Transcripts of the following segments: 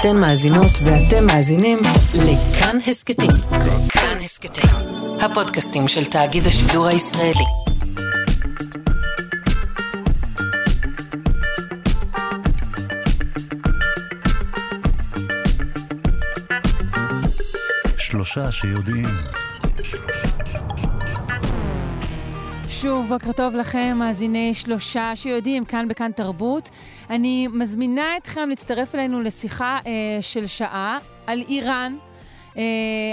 אתן מאזינות ואתם מאזינים לכאן הסכתים. כאן הסכתים, הפודקאסטים של תאגיד השידור הישראלי. שלושה שיודעים. שוב, בוקר טוב לכם, מאזיני שלושה שיודעים, כאן בכאן תרבות. אני מזמינה אתכם להצטרף אלינו לשיחה אה, של שעה על איראן, אה,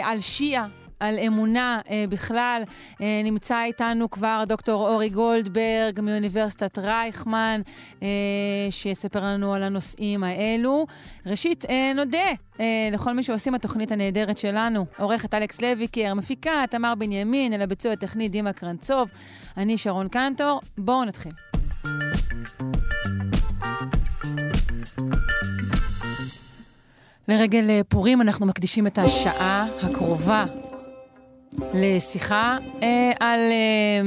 על שיעה. על אמונה אה, בכלל. אה, נמצא איתנו כבר דוקטור אורי גולדברג מאוניברסיטת רייכמן, אה, שיספר לנו על הנושאים האלו. ראשית, אה, נודה אה, לכל מי שעושים התוכנית הנהדרת שלנו. עורכת אלכס לויקר, מפיקה תמר בנימין, אל הביצוע הטכני דימה קרנצוב. אני שרון קנטור. בואו נתחיל. לרגל אה, פורים אנחנו מקדישים את השעה הקרובה לשיחה אה, על אה,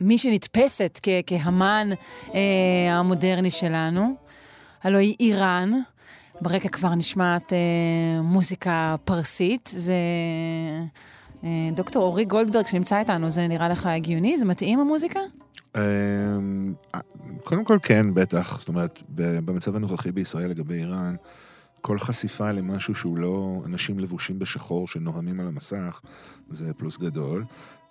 מי שנתפסת כ- כהמן אה, המודרני שלנו, הלוא היא איראן. ברקע כבר נשמעת אה, מוזיקה פרסית. זה אה, דוקטור אורי גולדברג שנמצא איתנו, זה נראה לך הגיוני? זה מתאים המוזיקה? אמ, קודם כל כן, בטח. זאת אומרת, במצב הנוכחי בישראל לגבי איראן, כל חשיפה למשהו שהוא לא אנשים לבושים בשחור שנוהמים על המסך, זה פלוס גדול.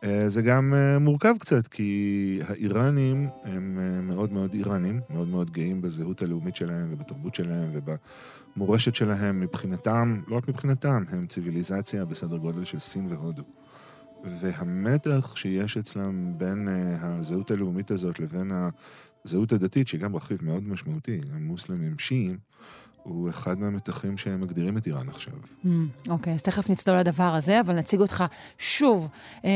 אה, זה גם אה, מורכב קצת, כי האיראנים הם אה, מאוד מאוד איראנים, מאוד מאוד גאים בזהות הלאומית שלהם ובתרבות שלהם ובמורשת שלהם. מבחינתם, לא רק מבחינתם, הם ציוויליזציה בסדר גודל של סין והודו. והמתח שיש אצלם בין uh, הזהות הלאומית הזאת לבין הזהות הדתית, שהיא גם רכיב מאוד משמעותי, המוסלמים שיעים, הוא אחד מהמתחים שמגדירים את איראן עכשיו. Mm, אוקיי, אז תכף נצלול לדבר הזה, אבל נציג אותך שוב אה,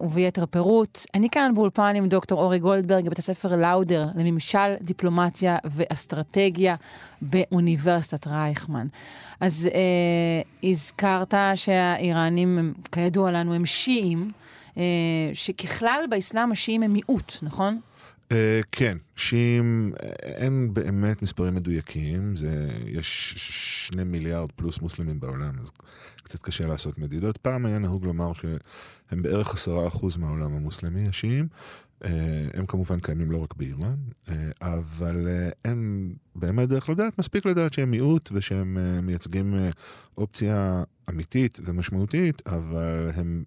וביתר פירוט. אני כאן באולפן עם דוקטור אורי גולדברג בבית הספר לאודר לממשל, דיפלומטיה ואסטרטגיה באוניברסיטת רייכמן. אז אה, הזכרת שהאיראנים, הם, כידוע לנו, הם שיעים, אה, שככלל באסלאם השיעים הם מיעוט, נכון? Uh, כן, שיעים, אין באמת מספרים מדויקים, זה, יש שני מיליארד פלוס מוסלמים בעולם, אז קצת קשה לעשות מדידות. פעם היה נהוג לומר שהם בערך עשרה אחוז מהעולם המוסלמי, השיעים. Uh, הם כמובן קיימים לא רק באיראן, אבל uh, אין באמת דרך לדעת, מספיק לדעת שהם מיעוט ושהם uh, מייצגים uh, אופציה אמיתית ומשמעותית, אבל הם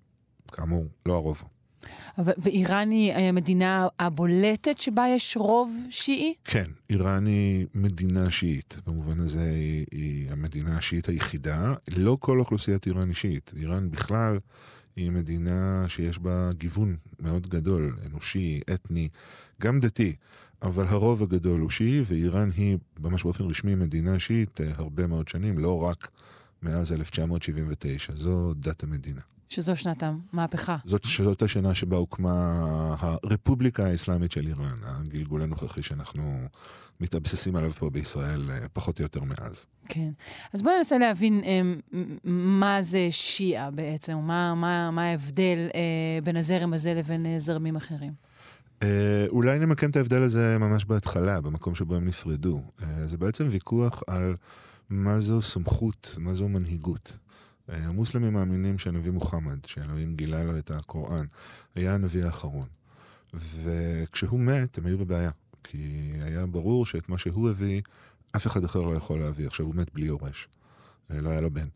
כאמור לא הרוב. ואיראן היא המדינה הבולטת שבה יש רוב שיעי? כן, איראן היא מדינה שיעית. במובן הזה היא, היא המדינה השיעית היחידה. לא כל אוכלוסיית איראן היא שיעית. איראן בכלל היא מדינה שיש בה גיוון מאוד גדול, אנושי, אתני, גם דתי. אבל הרוב הגדול הוא שיעי, ואיראן היא ממש באופן רשמי מדינה שיעית הרבה מאוד שנים, לא רק מאז 1979. זו דת המדינה. שזו שנת המהפכה. זאת, שזאת השנה שבה הוקמה הרפובליקה האסלאמית של איראן, הגלגול הנוכחי שאנחנו מתאבססים עליו פה בישראל פחות או יותר מאז. כן. אז בואו ננסה להבין אה, מה זה שיעה בעצם, מה, מה, מה ההבדל אה, בין הזרם הזה לבין אה, זרמים אחרים. אה, אולי נמקם את ההבדל הזה ממש בהתחלה, במקום שבו הם נפרדו. אה, זה בעצם ויכוח על מה זו סמכות, מה זו מנהיגות. המוסלמים מאמינים שהנביא מוחמד, שאלוהים גילה לו את הקוראן, היה הנביא האחרון. וכשהוא מת, הם היו בבעיה. כי היה ברור שאת מה שהוא הביא, אף אחד אחר לא יכול להביא. עכשיו הוא מת בלי יורש. לא היה לו בן.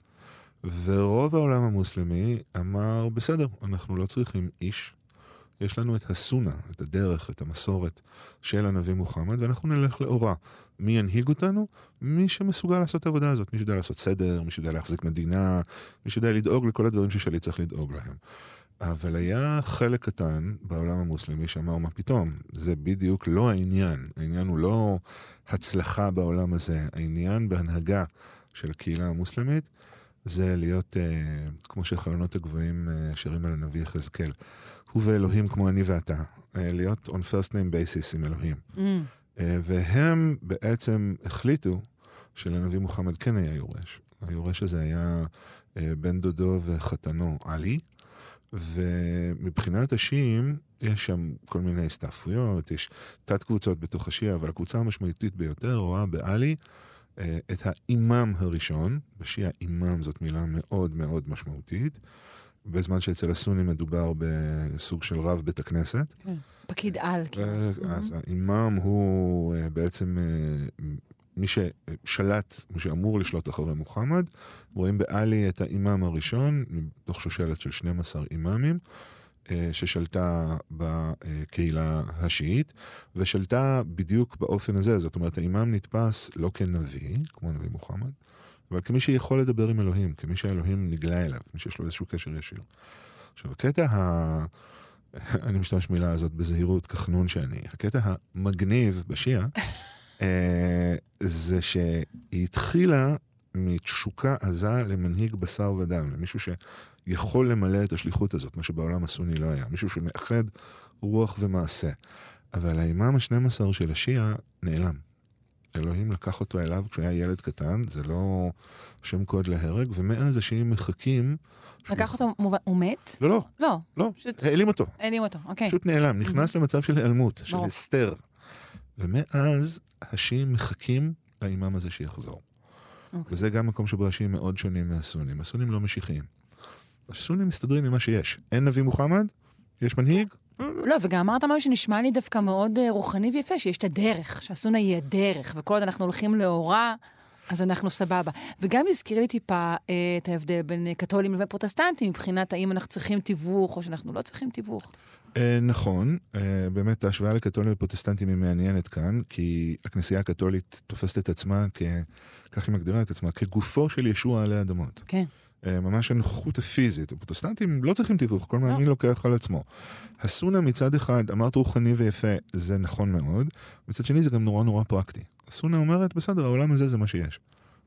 ורוב העולם המוסלמי אמר, בסדר, אנחנו לא צריכים איש. יש לנו את הסונה, את הדרך, את המסורת של הנביא מוחמד, ואנחנו נלך לאורה. מי ינהיג אותנו? מי שמסוגל לעשות את העבודה הזאת. מי שיודע לעשות סדר, מי שיודע להחזיק מדינה, מי שיודע לדאוג לכל הדברים ששליט צריך לדאוג להם. אבל היה חלק קטן בעולם המוסלמי שאמר, מה פתאום? זה בדיוק לא העניין. העניין הוא לא הצלחה בעולם הזה. העניין בהנהגה של הקהילה המוסלמית זה להיות, אה, כמו שחלונות הגבוהים אה, שרים על הנביא יחזקאל. הוא ואלוהים כמו אני ואתה. אה, להיות on first name basis עם אלוהים. Mm. והם בעצם החליטו שלנביא מוחמד כן היה יורש. היורש הזה היה בן דודו וחתנו עלי, ומבחינת השיעים יש שם כל מיני הסתעפויות, יש תת קבוצות בתוך השיעה, אבל הקבוצה המשמעותית ביותר רואה בעלי אה, את האימאם הראשון, בשיעה אימאם זאת מילה מאוד מאוד משמעותית, בזמן שאצל הסונים מדובר בסוג של רב בית הכנסת. כן. פקיד על. כאילו. אז האימאם הוא אה, בעצם אה, מי ששלט, מי שאמור לשלוט אחרי מוחמד. רואים בעלי את האימאם הראשון, מתוך שושלת של 12 אימאמים. אה, ששלטה בקהילה השיעית, ושלטה בדיוק באופן הזה. זאת אומרת, האימאם נתפס לא כנביא, כמו הנביא מוחמד, אבל כמי שיכול לדבר עם אלוהים, כמי שהאלוהים נגלה אליו, מי שיש לו איזשהו קשר ישיר. עכשיו, הקטע ה... אני משתמש במילה הזאת בזהירות, כחנון שאני. הקטע המגניב בשיעה, אה, זה שהיא התחילה מתשוקה עזה למנהיג בשר ודם, למישהו שיכול למלא את השליחות הזאת, מה שבעולם הסוני לא היה. מישהו שמאחד רוח ומעשה. אבל האימאם ה-12 של השיעה נעלם. אלוהים לקח אותו אליו כשהוא היה ילד קטן, זה לא שם קוד להרג, ומאז השיעים מחכים... לקח אותו, הוא מת? לא, לא. לא. לא, העלים אותו. העלים אותו, אוקיי. פשוט נעלם, נכנס למצב של היעלמות, של הסתר. ומאז השיעים מחכים לאימאם הזה שיחזור. אוקיי. וזה גם מקום שבו השיעים מאוד שונים מהסונים. הסונים לא משיחיים. הסונים מסתדרים עם מה שיש. אין נביא מוחמד, יש מנהיג, לא, וגם אמרת משהו שנשמע לי דווקא מאוד אה, רוחני ויפה, שיש את הדרך, שהסונה היא הדרך, וכל עוד אנחנו הולכים לאורה, אז אנחנו סבבה. וגם הזכיר לי טיפה אה, את ההבדל בין אה, קתולים לבין פרוטסטנטים, מבחינת האם אנחנו צריכים תיווך או שאנחנו לא צריכים תיווך. אה, נכון, אה, באמת ההשוואה לקתולים ופרוטסטנטים היא מעניינת כאן, כי הכנסייה הקתולית תופסת את עצמה, כ... כך היא מגדירה את עצמה, כגופו של ישוע עלי אדמות. כן. ממש הנוכחות הפיזית. הפרוטסטנטים לא צריכים תיווך, כל מאמין לא. לוקח על עצמו. הסונה מצד אחד, אמרת רוחני ויפה, זה נכון מאוד, מצד שני זה גם נורא נורא פרקטי. הסונה אומרת, בסדר, העולם הזה זה מה שיש.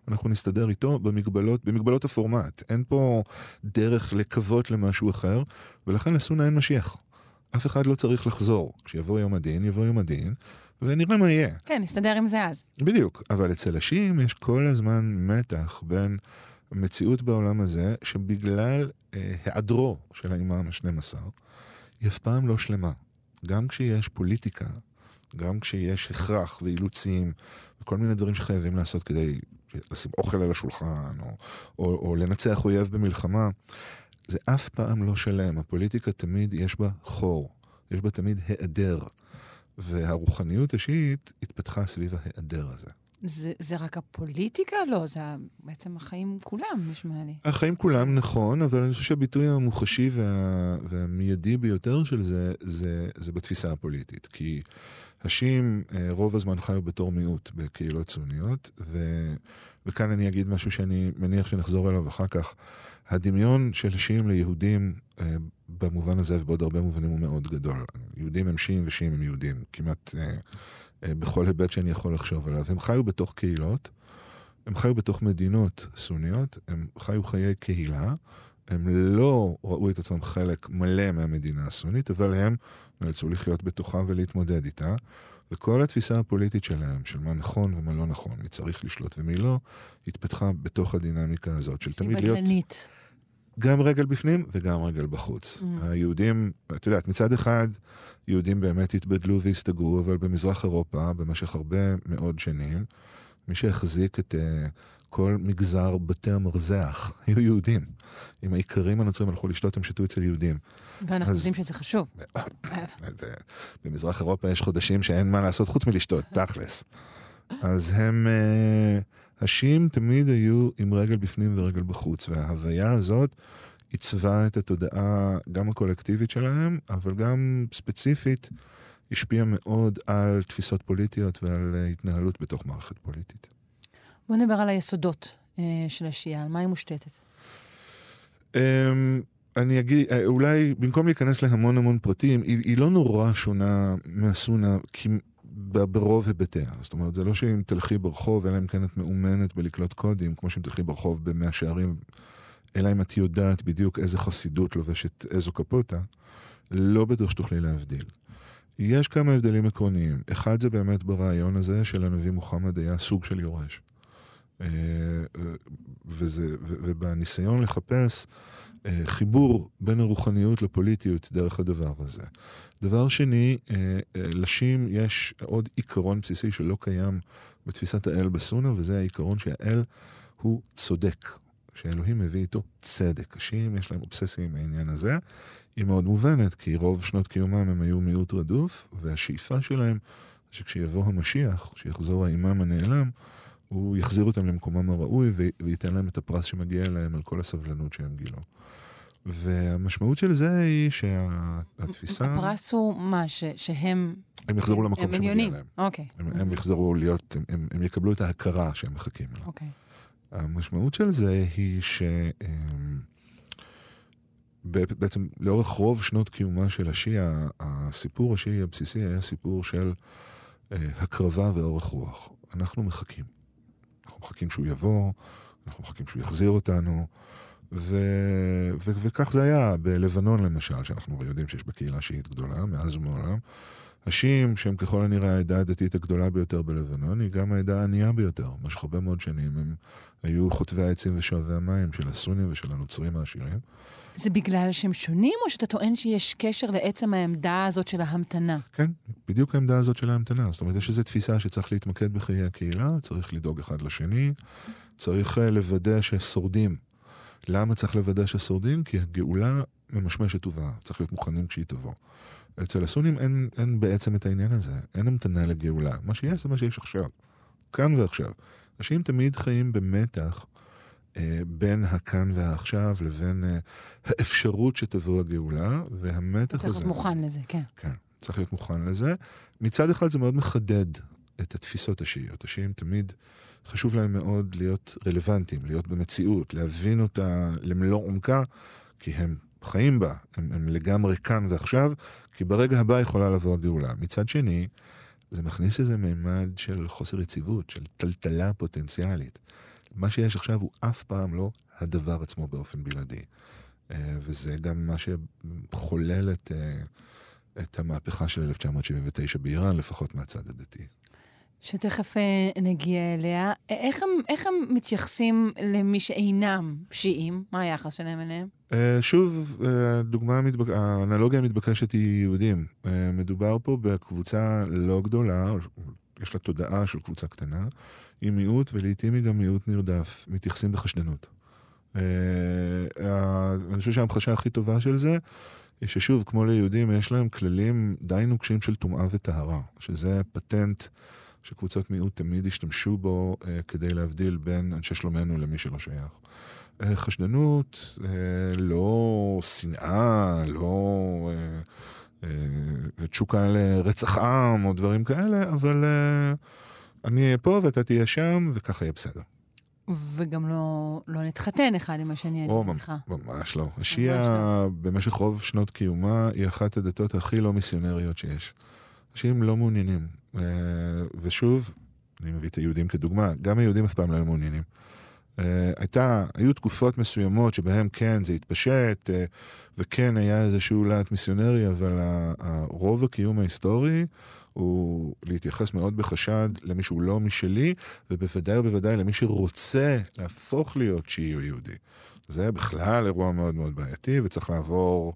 אנחנו נסתדר איתו במגבלות, במגבלות הפורמט. אין פה דרך לקוות למשהו אחר, ולכן לסונה אין משיח. אף אחד לא צריך לחזור. כשיבוא יום הדין, יבוא יום הדין, ונראה מה יהיה. כן, נסתדר עם זה אז. בדיוק, אבל אצל השיעים יש כל הזמן מתח בין מציאות בעולם הזה, שבגלל אה, היעדרו של האימאם ה-12, היא אף פעם לא שלמה. גם כשיש פוליטיקה, גם כשיש הכרח ואילוצים, וכל מיני דברים שחייבים לעשות כדי לשים אוכל על השולחן, או, או, או לנצח אויב במלחמה, זה אף פעם לא שלם. הפוליטיקה תמיד יש בה חור, יש בה תמיד היעדר. והרוחניות השיעית התפתחה סביב ההיעדר הזה. זה, זה רק הפוליטיקה? לא, זה בעצם החיים כולם, נשמע לי. החיים כולם, נכון, אבל אני חושב שהביטוי המוחשי וה, והמיידי ביותר של זה, זה, זה בתפיסה הפוליטית. כי השיעים אה, רוב הזמן חיו בתור מיעוט בקהילות סוניות, ו, וכאן אני אגיד משהו שאני מניח שנחזור אליו אחר כך. הדמיון של השיעים ליהודים אה, במובן הזה ובעוד הרבה מובנים הוא מאוד גדול. יהודים הם שיעים ושיעים הם יהודים, כמעט אה, אה, בכל היבט שאני יכול לחשוב עליו. הם חיו בתוך קהילות, הם חיו בתוך מדינות סוניות, הם חיו חיי קהילה, הם לא ראו את עצמם חלק מלא מהמדינה הסונית, אבל הם נאלצו לחיות בתוכה ולהתמודד איתה. וכל התפיסה הפוליטית שלהם, של מה נכון ומה לא נכון, מי צריך לשלוט ומי לא, התפתחה בתוך הדינמיקה הזאת של תמיד להיות... בדלנית. גם רגל בפנים וגם רגל בחוץ. Mm. היהודים, את יודעת, מצד אחד, יהודים באמת התבדלו והסתגרו, אבל במזרח אירופה, במשך הרבה מאוד שנים, מי שהחזיק את uh, כל מגזר בתי המרזח היו יהודים. אם האיכרים הנוצרים הלכו לשתות, הם שתו אצל יהודים. ואנחנו אז... יודעים שזה חשוב. במזרח אירופה יש חודשים שאין מה לעשות חוץ מלשתות, תכלס. אז הם... Uh, השיעים תמיד היו עם רגל בפנים ורגל בחוץ, וההוויה הזאת עיצבה את התודעה גם הקולקטיבית שלהם, אבל גם ספציפית השפיעה מאוד על תפיסות פוליטיות ועל התנהלות בתוך מערכת פוליטית. בוא נדבר על היסודות אה, של השיעה, על מה היא מושתתת? Um, אני אגיד, אה, אולי במקום להיכנס להמון המון פרטים, היא, היא לא נורא שונה מהסונה, ברוב היבטיה. זאת אומרת, זה לא שאם תלכי ברחוב, אלא אם כן את מאומנת בלקלוט קודים, כמו שאם תלכי ברחוב במאה שערים, אלא אם את יודעת בדיוק איזה חסידות לובשת איזו קפוטה, לא בטוח שתוכלי להבדיל. יש כמה הבדלים עקרוניים. אחד זה באמת ברעיון הזה של הנביא מוחמד היה סוג של יורש. אה, וזה, ובניסיון לחפש אה, חיבור בין הרוחניות לפוליטיות דרך הדבר הזה. דבר שני, אה, לשים יש עוד עיקרון בסיסי שלא קיים בתפיסת האל בסונה, וזה העיקרון שהאל הוא צודק, שאלוהים מביא איתו צדק. השיעים יש להם אובססיה עם העניין הזה. היא מאוד מובנת, כי רוב שנות קיומם הם היו מיעוט רדוף, והשאיפה שלהם, שכשיבוא המשיח, כשיחזור האימאם הנעלם, הוא יחזיר אותם למקומם הראוי וייתן להם את הפרס שמגיע להם על כל הסבלנות שהם גילו. והמשמעות של זה היא שהתפיסה... הפרס הוא מה? ש, שהם... הם יחזרו למקום שמגיע עניונים. להם. אוקיי. הם, הם יחזרו להיות, הם, הם, הם יקבלו את ההכרה שהם מחכים לה. אוקיי. המשמעות של זה היא ש... אמ, בעצם לאורך רוב שנות קיומה של השיעה, הסיפור השיעי הבסיסי היה סיפור של אה, הקרבה ואורך רוח. אנחנו מחכים. מחכים שהוא יבוא, אנחנו מחכים שהוא יחזיר אותנו, ו... ו... וכך זה היה בלבנון למשל, שאנחנו יודעים שיש בקהילה שיעית גדולה מאז ומעולם. השיעים, שהם ככל הנראה העדה הדתית הגדולה ביותר בלבנון, היא גם העדה הענייה ביותר. במשך הרבה מאוד שנים הם היו חוטבי העצים ושואבי המים של הסונים ושל הנוצרים העשירים. זה בגלל שהם שונים, או שאתה טוען שיש קשר לעצם העמדה הזאת של ההמתנה? כן, בדיוק העמדה הזאת של ההמתנה. זאת אומרת, יש איזו תפיסה שצריך להתמקד בחיי הקהילה, צריך לדאוג אחד לשני, צריך אה, לוודא ששורדים. למה צריך לוודא ששורדים? כי הגאולה ממשמשת ובאה, צריך להיות מוכנים כשהיא תבוא. אצל הסונים אין, אין בעצם את העניין הזה, אין המתנה לגאולה. מה שיש זה מה שיש עכשיו, כאן ועכשיו. אנשים תמיד חיים במתח בין הכאן והעכשיו לבין אה, האפשרות שתבוא הגאולה, והמתח צריך הזה... להיות מוכן לזה, כן. כן, צריך להיות מוכן לזה. מצד אחד זה מאוד מחדד את התפיסות השיעיות. השיעים תמיד חשוב להם מאוד להיות רלוונטיים, להיות במציאות, להבין אותה למלוא עומקה, כי הם חיים בה, הם, הם לגמרי כאן ועכשיו, כי ברגע הבא יכולה לבוא הגאולה. מצד שני, זה מכניס איזה מימד של חוסר יציבות, של טלטלה פוטנציאלית. מה שיש עכשיו הוא אף פעם לא הדבר עצמו באופן בלעדי. אה, וזה גם מה שחולל את, אה, את המהפכה של 1979 באיראן, לפחות מהצד הדתי. שתכף אה, נגיע אליה. איך הם, איך הם מתייחסים למי שאינם שיעים? מה היחס שלהם אליהם? שוב, הדוגמה, המתבק... האנלוגיה המתבקשת היא יהודים. מדובר פה בקבוצה לא גדולה, יש לה תודעה של קבוצה קטנה, היא מיעוט ולעיתים היא גם מיעוט נרדף, מתייחסים בחשדנות. אה, ה- אני חושב שההמחשה הכי טובה של זה, היא ששוב, כמו ליהודים, יש להם כללים די נוקשים של טומאה וטהרה, שזה פטנט שקבוצות מיעוט תמיד השתמשו בו אה, כדי להבדיל בין אנשי שלומנו למי שלא שייך. אה, חשדנות, אה, לא שנאה, לא אה, אה, תשוקה לרצח עם או דברים כאלה, אבל אה, אני אהיה פה ואתה תהיה שם, וככה יהיה בסדר. וגם לא, לא נתחתן אחד עם השני, אני מניחה. ממש לא. השיעה, במשך רוב שנות קיומה, היא אחת הדתות הכי לא מיסיונריות שיש. אנשים לא מעוניינים. אה, ושוב, אני מביא את היהודים כדוגמה, גם היהודים אף פעם לא היו מעוניינים. אה, הייתה, היו תקופות מסוימות שבהן כן, זה התפשט, אה, וכן היה איזשהו להט מיסיונרי, אבל רוב הקיום ההיסטורי הוא להתייחס מאוד בחשד למי שהוא לא משלי, ובוודאי ובוודאי למי שרוצה להפוך להיות שיעי או יהודי. זה בכלל אירוע מאוד מאוד בעייתי, וצריך לעבור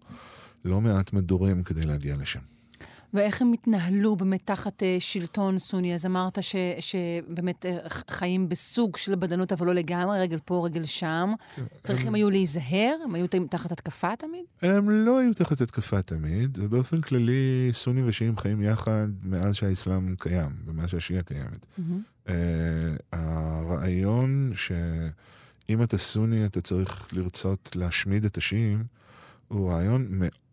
לא מעט מדורים כדי להגיע לשם. ואיך הם התנהלו באמת תחת אה, שלטון סוני? אז אמרת ש, שבאמת אה, חיים בסוג של בדנות, אבל לא לגמרי, רגל פה, רגל שם. צריכים היו להיזהר? הם היו תחת התקפה תמיד? הם לא היו תחת התקפה תמיד, ובאופן כללי סונים ושיעים חיים יחד מאז שהאסלאם קיים, ומאז שהשיעה קיימת. Uh, הרעיון שאם אתה סוני אתה צריך לרצות להשמיד את השיעים, הוא רעיון מאוד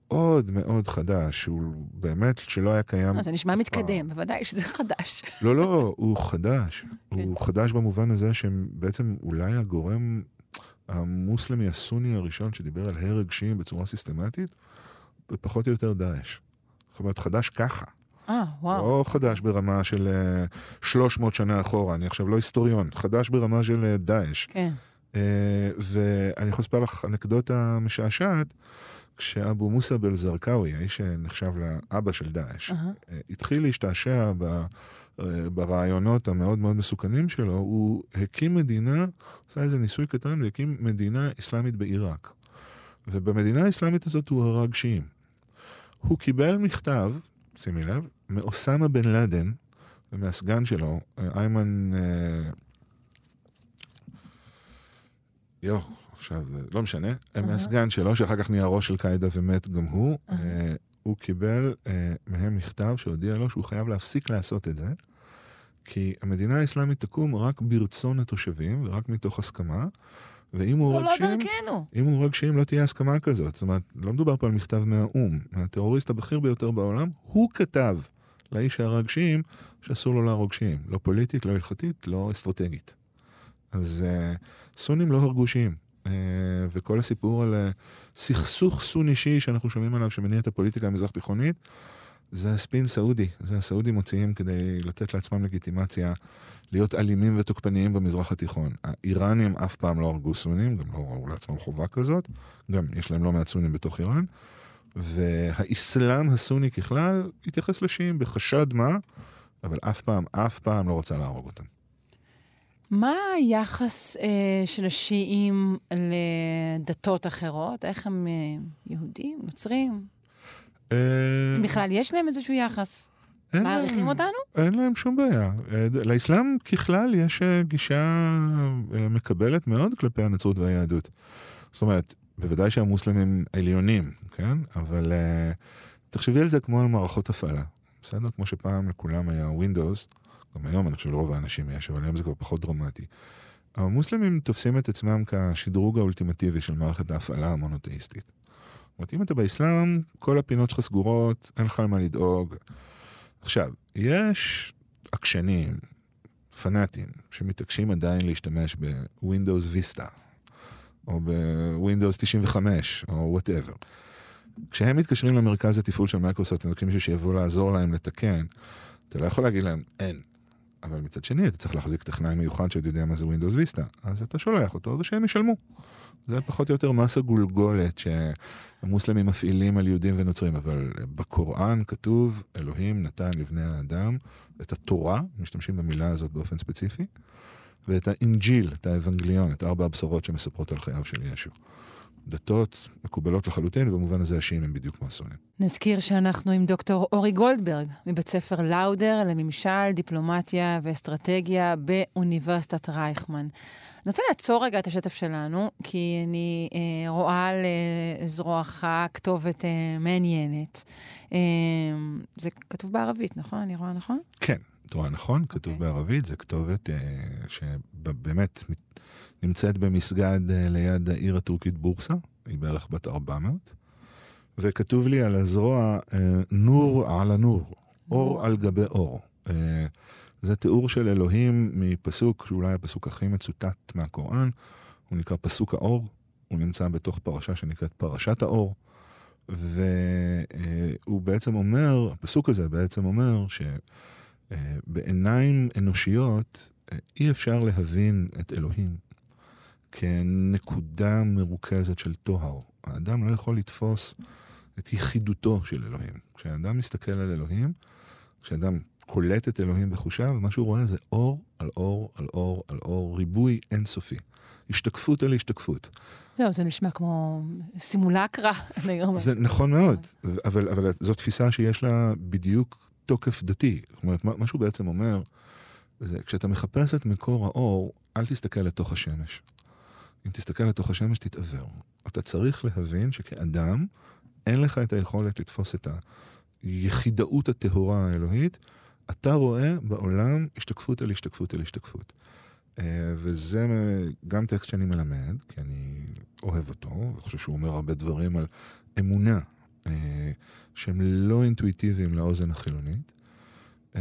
מאוד חדש, הוא באמת שלא היה קיים. אז זה נשמע. מתקדם, בוודאי שזה חדש. לא, לא, הוא חדש. כן. הוא חדש במובן הזה שהם בעצם אולי הגורם המוסלמי הסוני הראשון שדיבר על הרג שיעים בצורה סיסטמטית, ופחות או יותר דאעש. זאת אומרת, חדש ככה. אה, וואו. לא חדש ברמה של אה, 300 שנה אחורה, אני עכשיו לא היסטוריון, חדש ברמה של אה, דאעש. כן. אה, ואני יכול לספר לך אנקדוטה משעשעת, כשאבו מוסא בל-זרקאוי, האיש שנחשב לאבא של דאעש. אה, התחיל להשתעשע ב, אה, ברעיונות המאוד מאוד מסוכנים שלו, הוא הקים מדינה, עשה איזה ניסוי קטן, והקים מדינה אסלאמית בעיראק. ובמדינה האסלאמית הזאת הוא הרג שיעים. הוא קיבל מכתב, שימי לב, מאוסמה בן לאדן, ומהסגן שלו, אה, איימן... אה, יו, עכשיו, אה, לא משנה, uh-huh. מהסגן שלו, שאחר כך נהיה ראש של קאידה ומת גם הוא, uh-huh. הוא קיבל מהם מכתב שהודיע לו שהוא חייב להפסיק לעשות את זה, כי המדינה האסלאמית תקום רק ברצון התושבים ורק מתוך הסכמה. ואם הוא הורג לא דרכנו. אם הוא הורג שיעים לא תהיה הסכמה כזאת. זאת אומרת, לא מדובר פה על מכתב מהאו"ם. הטרוריסט הבכיר ביותר בעולם, הוא כתב לאיש שהרג שאסור לו להרוג שיעים. לא פוליטית, לא הלכתית, לא אסטרטגית. אז uh, סונים לא הרגו שיעים. Uh, וכל הסיפור על uh, סכסוך סון אישי שאנחנו שומעים עליו, שמניע את הפוליטיקה המזרח תיכונית, זה ספין סעודי. זה הסעודים מוציאים כדי לתת לעצמם לגיטימציה להיות אלימים ותוקפניים במזרח התיכון. האיראנים אף פעם לא הרגו סונים, גם לא ראו לעצמם חובה כזאת, גם יש להם לא מעט סונים בתוך איראן. והאסלאם הסוני ככלל התייחס לשיעים בחשד מה, אבל אף פעם, אף פעם לא רוצה להרוג אותם. מה היחס אה, של השיעים לדתות אחרות? איך הם אה, יהודים, נוצרים? אה... בכלל, יש להם איזשהו יחס? מעריכים אותנו? אין להם שום בעיה. אה, לאסלאם ככלל יש אה, גישה אה, מקבלת מאוד כלפי הנצרות והיהדות. זאת אומרת, בוודאי שהמוסלמים עליונים, כן? אבל uh, תחשבי על זה כמו על מערכות הפעלה, בסדר? כמו שפעם לכולם היה Windows, גם היום אני חושב לרוב האנשים יש, אבל היום זה כבר פחות דרמטי. המוסלמים תופסים את עצמם כשדרוג האולטימטיבי של מערכת ההפעלה המונותאיסטית. זאת אומרת, אם אתה באסלאם, כל הפינות שלך סגורות, אין לך על מה לדאוג. עכשיו, יש עקשנים, פנאטים, שמתעקשים עדיין להשתמש ב-Windows Vista, או ב-Windows 95, או whatever. כשהם מתקשרים למרכז התפעול של מייקרוסופט, הם מבקשים מישהו שיבוא לעזור להם לתקן, אתה לא יכול להגיד להם, אין. אבל מצד שני, אתה צריך להחזיק טכנאי מיוחד שעוד יודע מה זה Windows Vista, אז אתה שולח אותו ושהם ישלמו. זה פחות או יותר מס הגולגולת שהמוסלמים מפעילים על יהודים ונוצרים, אבל בקוראן כתוב, אלוהים נתן לבני האדם את התורה, משתמשים במילה הזאת באופן ספציפי, ואת האינג'יל, את האבנגליון, את ארבע הבשורות שמספרות על חייו של ישו. דתות מקובלות לחלוטין, ובמובן הזה השיעים הם בדיוק כמו הסונים. נזכיר שאנחנו עם דוקטור אורי גולדברג, מבית ספר לאודר לממשל, דיפלומטיה ואסטרטגיה באוניברסיטת רייכמן. אני רוצה לעצור רגע את השטף שלנו, כי אני אה, רואה על אה, זרועך כתובת אה, מעניינת. אה, זה כתוב בערבית, נכון? אני רואה נכון? כן, את רואה נכון, כתוב okay. אוקיי. בערבית, זו כתובת אה, שבאמת נמצאת במסגד אה, ליד העיר הטורקית בורסה, היא בערך בת 400, וכתוב לי על הזרוע אה, נור על הנור, אור על גבי אור. אה, זה תיאור של אלוהים מפסוק, שאולי הפסוק הכי מצוטט מהקוראן, הוא נקרא פסוק האור, הוא נמצא בתוך פרשה שנקראת פרשת האור, והוא בעצם אומר, הפסוק הזה בעצם אומר שבעיניים אנושיות אי אפשר להבין את אלוהים כנקודה מרוכזת של טוהר. האדם לא יכול לתפוס את יחידותו של אלוהים. כשאדם מסתכל על אלוהים, כשאדם קולט את אלוהים בחושיו, מה שהוא רואה זה אור על אור על אור על אור, ריבוי אינסופי. השתקפות על השתקפות. זהו, זה נשמע כמו סימולקרה. זה נכון מאוד, אבל, אבל זו תפיסה שיש לה בדיוק תוקף דתי. זאת אומרת, מה שהוא בעצם אומר, זה כשאתה מחפש את מקור האור, אל תסתכל לתוך השמש. אם תסתכל לתוך השמש, תתעוור. אתה צריך להבין שכאדם, אין לך את היכולת לתפוס את היחידאות הטהורה האלוהית. אתה רואה בעולם השתקפות על השתקפות על השתקפות. Uh, וזה גם טקסט שאני מלמד, כי אני אוהב אותו, וחושב שהוא אומר הרבה דברים על אמונה, uh, שהם לא אינטואיטיביים לאוזן החילונית. Uh,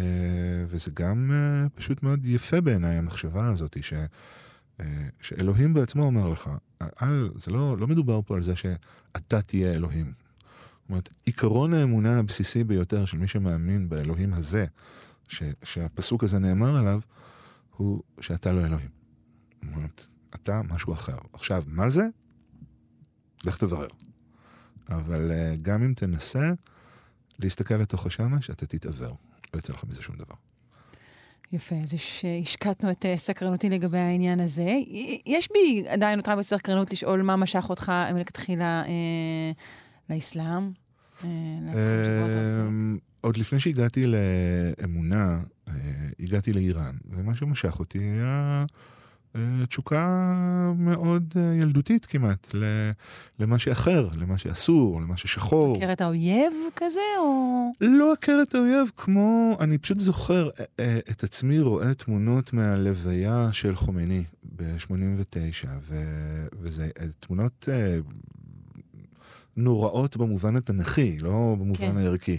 וזה גם פשוט מאוד יפה בעיניי, המחשבה הזאת, ש... אה, שאלוהים בעצמו אומר לך, אל, זה לא, לא מדובר פה על זה שאתה תהיה אלוהים. זאת אומרת, עיקרון האמונה הבסיסי ביותר של מי שמאמין באלוהים הזה, ש, שהפסוק הזה נאמר עליו, הוא שאתה לא אלוהים. זאת אומרת, אתה משהו אחר. עכשיו, מה זה? לך תברר. אבל uh, גם אם תנסה להסתכל לתוך השמש, אתה תתעוור. לא יצא לך מזה שום דבר. יפה, אז השקטנו את אה, סקרנותי לגבי העניין הזה. יש בי עדיין אותך בסקרנות לשאול מה משך אותך מלכתחילה אה, לאסלאם? אה, עוד לפני שהגעתי לאמונה, הגעתי לאיראן, ומה שמשך אותי היה תשוקה מאוד אה, ילדותית כמעט, למה שאחר, למה שאסור, למה ששחור. את האויב כזה, או... לא את האויב, כמו... אני פשוט זוכר את עצמי רואה תמונות מהלוויה של חומייני ב-89, וזה תמונות נוראות במובן התנ"כי, לא במובן כן. הערכי.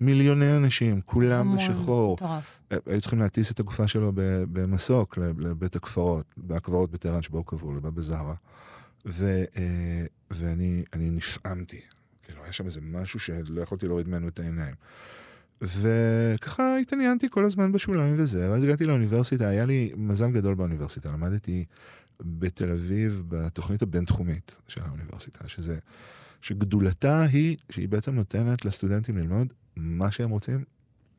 מיליוני אנשים, כולם בשחור. מטורף. היו צריכים להטיס את הגופה שלו במסוק לבית הקברות, בהקברות בטהרן שבו הוא קבור, לבבא זהרה. ו, אה, ואני נפעמתי. כאילו, היה שם איזה משהו שלא יכולתי להוריד ממנו את העיניים. וככה התעניינתי כל הזמן בשוליים וזה, ואז הגעתי לאוניברסיטה, היה לי מזל גדול באוניברסיטה, למדתי בתל אביב בתוכנית הבינתחומית של האוניברסיטה, שזה שגדולתה היא שהיא בעצם נותנת לסטודנטים ללמוד מה שהם רוצים,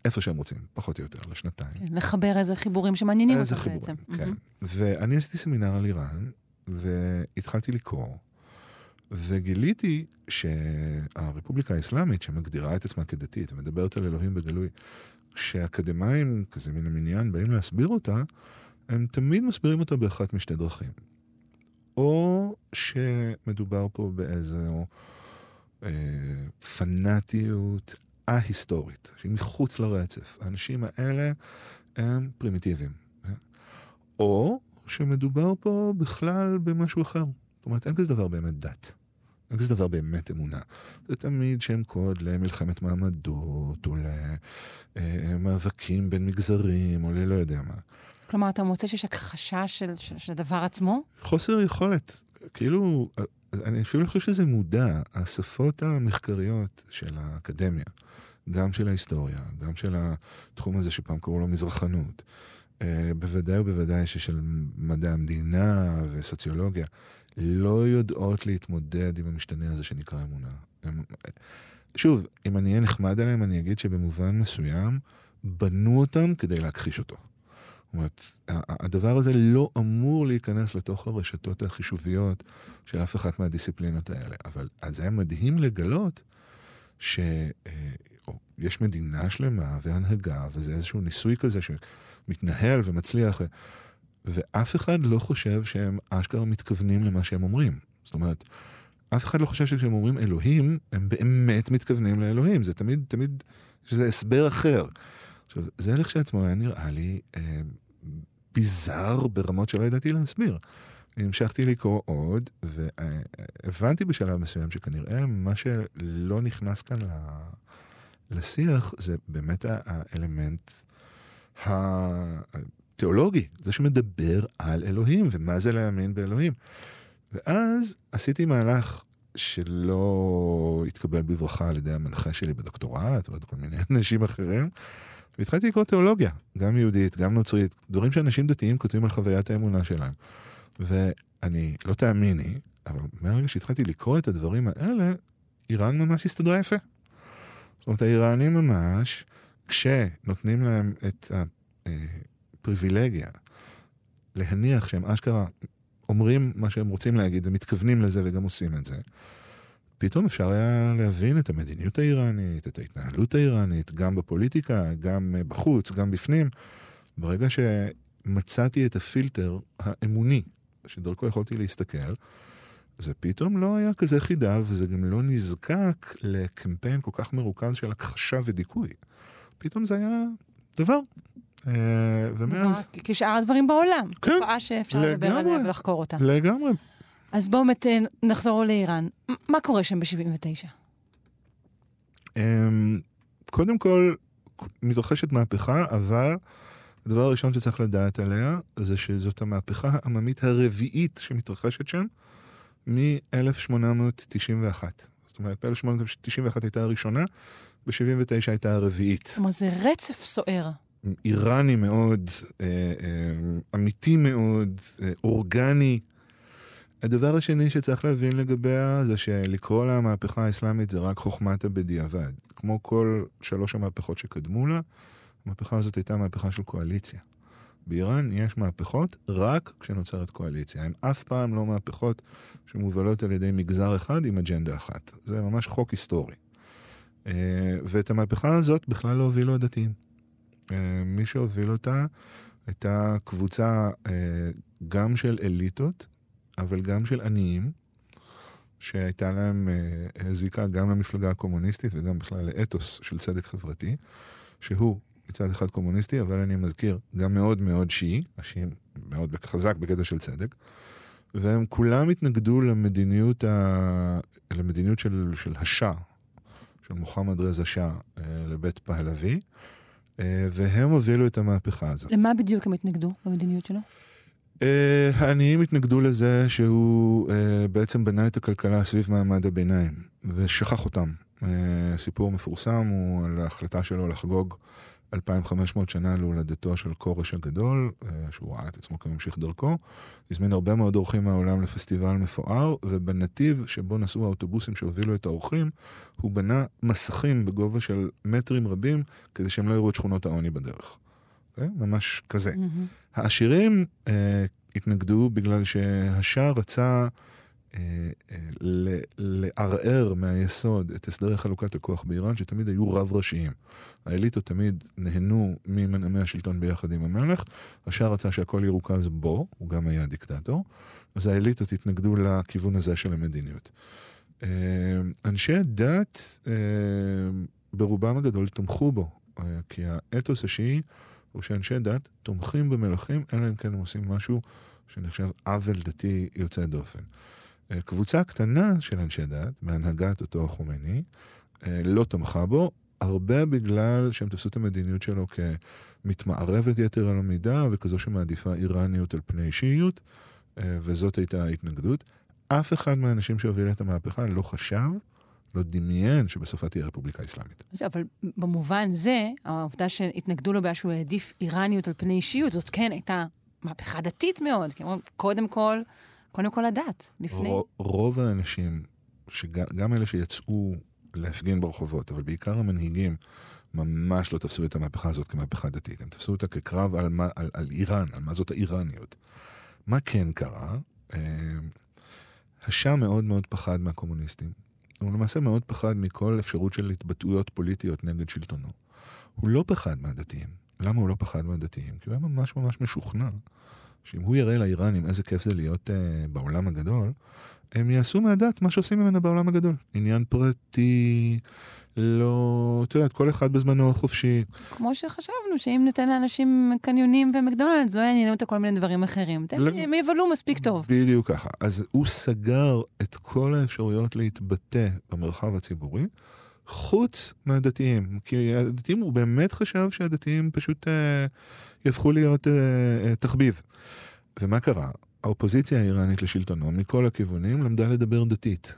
איפה שהם רוצים, פחות או יותר, לשנתיים. כן, לחבר איזה חיבורים שמעניינים אותם בעצם. חיבורים, כן. Mm-hmm. ואני עשיתי סמינר על איראן, והתחלתי לקרוא, וגיליתי שהרפובליקה האסלאמית, שמגדירה את עצמה כדתית ומדברת על אלוהים בגלוי, כשאקדמאים, כזה מן המניין, באים להסביר אותה, הם תמיד מסבירים אותה באחת משתי דרכים. או שמדובר פה באיזו אה, פנאטיות א-היסטורית, שהיא מחוץ לרצף. האנשים האלה הם פרימיטיביים. אה? או שמדובר פה בכלל במשהו אחר. זאת אומרת, אין כזה דבר באמת דת. אין כזה דבר באמת אמונה. זה תמיד שם קוד למלחמת מעמדות, או למאבקים בין מגזרים, או ללא יודע מה. כלומר, אתה מוצא שיש הכחשה של, של, של הדבר עצמו? חוסר יכולת. כאילו, אני אפילו לא חושב שזה מודע. השפות המחקריות של האקדמיה, גם של ההיסטוריה, גם של התחום הזה שפעם קראו לו מזרחנות, אה, בוודאי ובוודאי ששל מדעי המדינה וסוציולוגיה, לא יודעות להתמודד עם המשתנה הזה שנקרא אמונה. הם, שוב, אם אני אהיה נחמד עליהם, אני אגיד שבמובן מסוים, בנו אותם כדי להכחיש אותו. אומרת, הדבר הזה לא אמור להיכנס לתוך הרשתות החישוביות של אף אחת מהדיסציפלינות האלה. אבל אז היה מדהים לגלות שיש אה, מדינה שלמה והנהגה, וזה איזשהו ניסוי כזה שמתנהל ומצליח, ואף אחד לא חושב שהם אשכרה מתכוונים למה שהם אומרים. זאת אומרת, אף אחד לא חושב שכשהם אומרים אלוהים, הם באמת מתכוונים לאלוהים. זה תמיד, תמיד, שזה הסבר אחר. עכשיו, זה לכשעצמו היה נראה לי אה, ביזאר ברמות שלא ידעתי להסביר. המשכתי לקרוא עוד, והבנתי בשלב מסוים שכנראה מה שלא נכנס כאן לשיח זה באמת האלמנט התיאולוגי, זה שמדבר על אלוהים ומה זה להאמין באלוהים. ואז עשיתי מהלך שלא התקבל בברכה על ידי המנחה שלי בדוקטורט ועוד כל מיני אנשים אחרים. והתחלתי לקרוא תיאולוגיה, גם יהודית, גם נוצרית, דברים שאנשים דתיים כותבים על חוויית האמונה שלהם. ואני, לא תאמיני, אבל מהרגע שהתחלתי לקרוא את הדברים האלה, איראן ממש הסתדרה יפה. זאת אומרת, האיראנים ממש, כשנותנים להם את הפריבילגיה להניח שהם אשכרה אומרים מה שהם רוצים להגיד ומתכוונים לזה וגם עושים את זה, פתאום אפשר היה להבין את המדיניות האיראנית, את ההתנהלות האיראנית, גם בפוליטיקה, גם בחוץ, גם בפנים. ברגע שמצאתי את הפילטר האמוני, שדרכו יכולתי להסתכל, זה פתאום לא היה כזה חידה, וזה גם לא נזקק לקמפיין כל כך מרוכז של הכחשה ודיכוי. פתאום זה היה דבר. אה, ומאז... כשאר הדברים בעולם. כן. תופעה שאפשר לדבר עליה ולחקור אותה. לגמרי. אז בואו באמת נחזור לאיראן. מה קורה שם ב-79? אמ, קודם כל, מתרחשת מהפכה, אבל הדבר הראשון שצריך לדעת עליה, זה שזאת המהפכה העממית הרביעית שמתרחשת שם מ-1891. זאת אומרת, ב-1891 הייתה הראשונה, ב-79 הייתה הרביעית. כלומר, זה רצף סוער. איראני מאוד, אה, אה, אמיתי מאוד, אה, אורגני. הדבר השני שצריך להבין לגביה זה שלקרוא לה המהפכה האסלאמית זה רק חוכמת הבדיעבד. כמו כל שלוש המהפכות שקדמו לה, המהפכה הזאת הייתה מהפכה של קואליציה. באיראן יש מהפכות רק כשנוצרת קואליציה. הן אף פעם לא מהפכות שמובלות על ידי מגזר אחד עם אג'נדה אחת. זה ממש חוק היסטורי. אה, ואת המהפכה הזאת בכלל לא הובילו הדתיים. אה, מי שהוביל אותה הייתה קבוצה אה, גם של אליטות, אבל גם של עניים, שהייתה להם אה, זיקה גם למפלגה הקומוניסטית וגם בכלל לאתוס של צדק חברתי, שהוא מצד אחד קומוניסטי, אבל אני מזכיר, גם מאוד מאוד שיעי, השיעים מאוד חזק בקטע של צדק, והם כולם התנגדו למדיניות, ה... למדיניות של, של השאה, של מוחמד רזה שאה אה, לבית פהלוי, אה, והם הובילו את המהפכה הזאת. למה בדיוק הם התנגדו במדיניות שלו? אה, העניים התנגדו לזה שהוא בעצם בנה את הכלכלה סביב מעמד הביניים, ושכח אותם. סיפור מפורסם הוא על ההחלטה שלו לחגוג 2,500 שנה להולדתו של כורש הגדול, אה, שהוא ראה את עצמו כממשיך דרכו. הזמין הרבה מאוד אורחים מהעולם לפסטיבל מפואר, ובנתיב שבו נסעו האוטובוסים שהובילו את האורחים, הוא בנה מסכים בגובה של מטרים רבים, כדי שהם לא יראו את שכונות העוני בדרך. אוקיי? ממש כזה. Mm-hmm. העשירים אה, התנגדו בגלל שהשאה רצה... אה, אה, לערער מהיסוד את הסדרי חלוקת הכוח באיראן, שתמיד היו רב-ראשיים. האליטות תמיד נהנו ממנעמי השלטון ביחד עם המלך, השאר רצה שהכל ירוכז בו, הוא גם היה דיקטטור, אז האליטות התנגדו לכיוון הזה של המדיניות. אה, אנשי הדת ברובם הגדול תמכו בו, כי האתוס השיעי הוא שאנשי דת תומכים במלכים, אלא אם כן הם עושים משהו שנחשב עוול דתי יוצא דופן. אה, קבוצה קטנה של אנשי דת, בהנהגת אותו החומני, אה, לא תמכה בו, הרבה בגלל שהם תפסו את המדיניות שלו כמתמערבת יתר על המידה וכזו שמעדיפה איראניות על פני שיעיות, אה, וזאת הייתה ההתנגדות. אף אחד מהאנשים שהובילו את המהפכה לא חשב, לא דמיין שבסופה תהיה רפובליקה אסלאמית. אז, אבל במובן זה, העובדה שהתנגדו לו בעיה שהוא העדיף איראניות על פני אישיות, זאת כן הייתה מהפכה דתית מאוד. קודם כל, קודם כל הדת, לפני. רוב האנשים, גם אלה שיצאו להפגין ברחובות, אבל בעיקר המנהיגים, ממש לא תפסו את המהפכה הזאת כמהפכה דתית. הם תפסו אותה כקרב על, מה, על, על איראן, על מה זאת האיראניות. מה כן קרה? אה, השאה מאוד מאוד פחד מהקומוניסטים. הוא למעשה מאוד פחד מכל אפשרות של התבטאויות פוליטיות נגד שלטונו. הוא לא פחד מהדתיים. למה הוא לא פחד מהדתיים? כי הוא היה ממש ממש משוכנע שאם הוא יראה לאיראנים איזה כיף זה להיות uh, בעולם הגדול, הם יעשו מהדת מה שעושים ממנה בעולם הגדול. עניין פרטי, לא, את יודעת, כל אחד בזמנו החופשי. כמו שחשבנו, שאם ניתן לאנשים קניונים ומקדונלדס, לא יעניינו את כל מיני דברים אחרים. תן לי, הם יבלו מספיק טוב. בדיוק ככה. אז הוא סגר את כל האפשרויות להתבטא במרחב הציבורי. חוץ מהדתיים, כי הדתיים, הוא באמת חשב שהדתיים פשוט אה, יהפכו להיות אה, אה, תחביב. ומה קרה? האופוזיציה האיראנית לשלטונו, מכל הכיוונים, למדה לדבר דתית.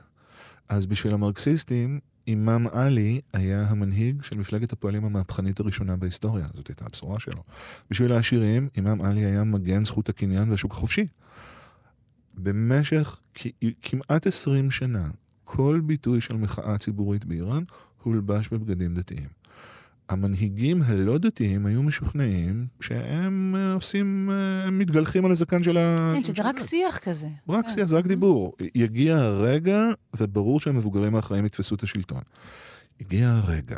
אז בשביל המרקסיסטים, אימאם עלי היה המנהיג של מפלגת הפועלים המהפכנית הראשונה בהיסטוריה, זאת הייתה הבשורה שלו. בשביל העשירים, אימאם עלי היה מגן זכות הקניין והשוק החופשי. במשך כמעט עשרים שנה, כל ביטוי של מחאה ציבורית באיראן הולבש בבגדים דתיים. המנהיגים הלא דתיים היו משוכנעים שהם אה, עושים, אה, הם מתגלחים על הזקן של ה... כן, שזה רק שיח כזה. רק כן. שיח, זה רק דיבור. יגיע הרגע, וברור שהמבוגרים האחראים יתפסו את השלטון. הגיע הרגע,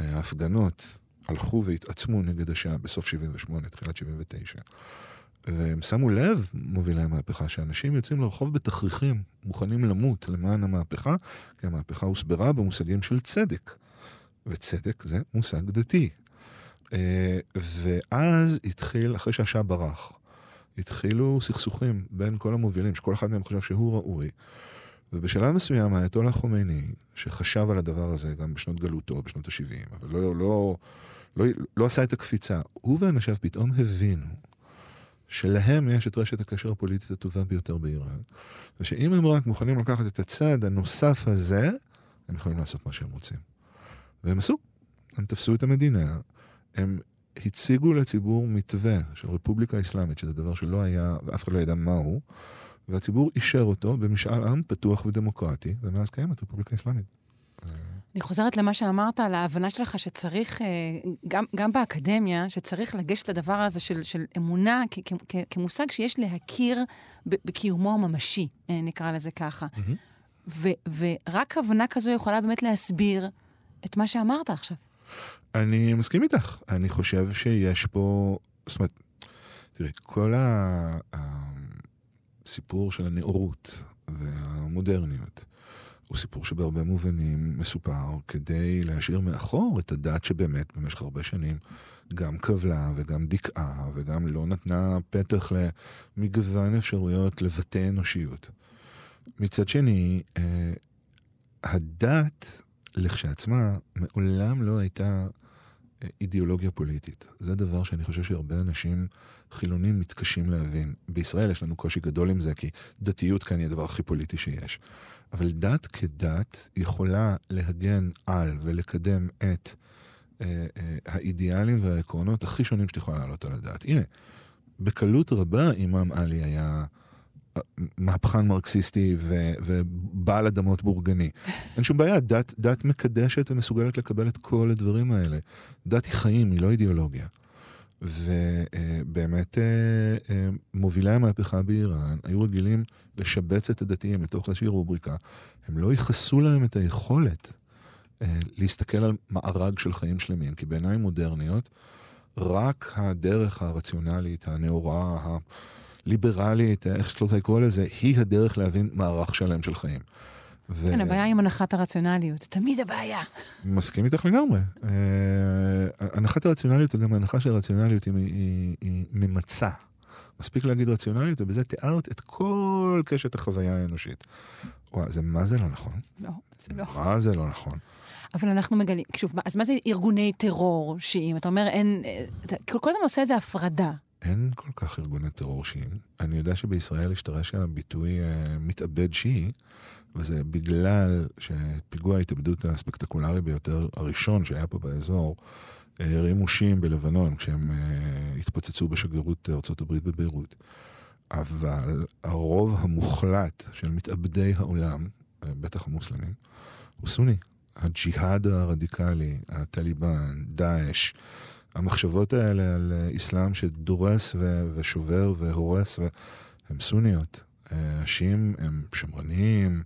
אה, ההפגנות הלכו והתעצמו נגד השעה בסוף 78, תחילת 79. והם שמו לב, מובילי המהפכה, שאנשים יוצאים לרחוב בתכריכים, מוכנים למות למען המהפכה, כי המהפכה הוסברה במושגים של צדק. וצדק זה מושג דתי. אה, ואז התחיל, אחרי שהשעה ברח, התחילו סכסוכים בין כל המובילים, שכל אחד מהם חשב שהוא ראוי. ובשלב מסוים האייתולה חומייני, שחשב על הדבר הזה גם בשנות גלותו, בשנות ה-70, אבל לא, לא, לא, לא עשה את הקפיצה, הוא ואנשיו פתאום הבינו שלהם יש את רשת הקשר הפוליטית הטובה ביותר באיראן, ושאם הם רק מוכנים לקחת את הצעד הנוסף הזה, הם יכולים לעשות מה שהם רוצים. והם עשו. הם תפסו את המדינה, הם הציגו לציבור מתווה של רפובליקה אסלאמית, שזה דבר שלא היה, ואף אחד לא ידע מהו, והציבור אישר אותו במשאל עם פתוח ודמוקרטי, ומאז קיימת רפובליקה אסלאמית. אני חוזרת למה שאמרת, על ההבנה שלך שצריך, אה, גם, גם באקדמיה, שצריך לגשת לדבר הזה של, של אמונה כ, כ, כמושג שיש להכיר בקיומו הממשי, אה, נקרא לזה ככה. Mm-hmm. ו, ורק הבנה כזו יכולה באמת להסביר את מה שאמרת עכשיו. אני מסכים איתך. אני חושב שיש פה, זאת אומרת, תראי, כל הסיפור של הנאורות והמודרניות הוא סיפור שבהרבה מובנים מסופר כדי להשאיר מאחור את הדת שבאמת במשך הרבה שנים גם קבלה וגם דיכאה וגם לא נתנה פתח למגוון אפשרויות לבטא אנושיות. מצד שני, אה, הדת לכשעצמה מעולם לא הייתה אה, אידיאולוגיה פוליטית. זה דבר שאני חושב שהרבה אנשים חילונים מתקשים להבין. בישראל יש לנו קושי גדול עם זה, כי דתיות כאן היא הדבר הכי פוליטי שיש. אבל דת כדת יכולה להגן על ולקדם את אה, אה, האידיאלים והעקרונות הכי שונים שאת יכולה להעלות על הדעת. הנה, בקלות רבה אימאם עלי היה מהפכן מרקסיסטי ו- ובעל אדמות בורגני. אין שום בעיה, דת, דת מקדשת ומסוגלת לקבל את כל הדברים האלה. דת היא חיים, היא לא אידיאולוגיה. ובאמת אה, אה, מובילי המהפכה באיראן היו רגילים לשבץ את הדתיים לתוך איזושהי רובריקה. הם לא ייחסו להם את היכולת אה, להסתכל על מארג של חיים שלמים, כי בעיניים מודרניות, רק הדרך הרציונלית, הנאורה, הליברלית, איך שאת לא רוצה לקרוא לזה, היא הדרך להבין מערך שלם של חיים. ו... כן, הבעיה עם הנחת הרציונליות, תמיד הבעיה. מסכים איתך לגמרי. אה, הנחת הרציונליות וגם ההנחה של הרציונליות היא, היא, היא ממצה. מספיק להגיד רציונליות, ובזה תיארת את כל קשת החוויה האנושית. וואי, זה מה זה לא נכון? לא, זה לא. מה זה לא נכון? אבל אנחנו מגלים, שוב, אז מה זה ארגוני טרור שיעים? אתה אומר, אין, אה, כל הזמן עושה איזה הפרדה. אין כל כך ארגוני טרור שיעים. אני יודע שבישראל השתרש הביטוי אה, מתאבד שיעי, וזה בגלל שפיגוע ההתאבדות הספקטקולרי ביותר, הראשון שהיה פה באזור, אה, הרימו שיעים בלבנון כשהם אה, התפוצצו בשגרירות הברית בביירות. אבל הרוב המוחלט של מתאבדי העולם, בטח המוסלמים, הוא סוני. הג'יהאד הרדיקלי, הטליבן, דאעש, המחשבות האלה על אסלאם שדורס ו- ושובר והורס, ו- הם סוניות. השיעים הם שמרנים,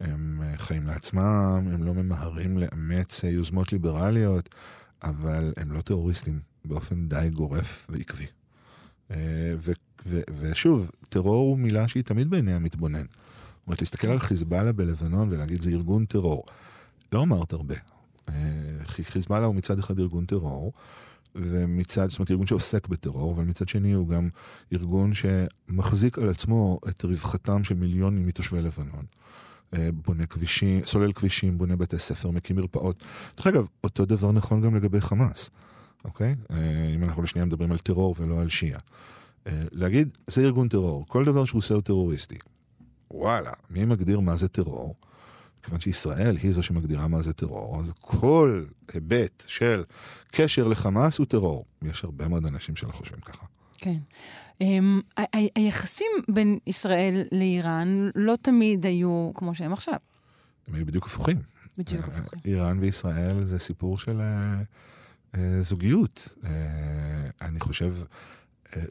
הם חיים לעצמם, הם לא ממהרים לאמץ יוזמות ליברליות, אבל הם לא טרוריסטים באופן די גורף ועקבי. אה, ו- ו- ושוב, טרור הוא מילה שהיא תמיד בעיני המתבונן. זאת אומרת, להסתכל על חיזבאללה בלבנון ולהגיד זה ארגון טרור. לא אמרת הרבה. אה, חי- חיזבאללה הוא מצד אחד ארגון טרור, ומצד, זאת אומרת, ארגון שעוסק בטרור, אבל מצד שני הוא גם ארגון שמחזיק על עצמו את רווחתם של מיליונים מתושבי לבנון. אה, בונה כבישים, סולל כבישים, בונה בתי ספר, מקים מרפאות. דרך אגב, אותו דבר נכון גם לגבי חמאס, אוקיי? אה, אם אנחנו לשנייה מדברים על טרור ולא על שיעה. אה, להגיד, זה ארגון טרור, כל דבר שהוא עושה הוא טרוריסטי. וואלה, מי מגדיר מה זה טרור? כיוון שישראל היא זו שמגדירה מה זה טרור, אז כל היבט של קשר לחמאס הוא טרור. יש הרבה מאוד אנשים שלא חושבים ככה. כן. Um, היחסים בין ישראל לאיראן לא תמיד היו כמו שהם עכשיו. הם היו בדיוק הפוכים. בדיוק אה, הפוכים. איראן וישראל זה סיפור של אה, אה, זוגיות. אני חושב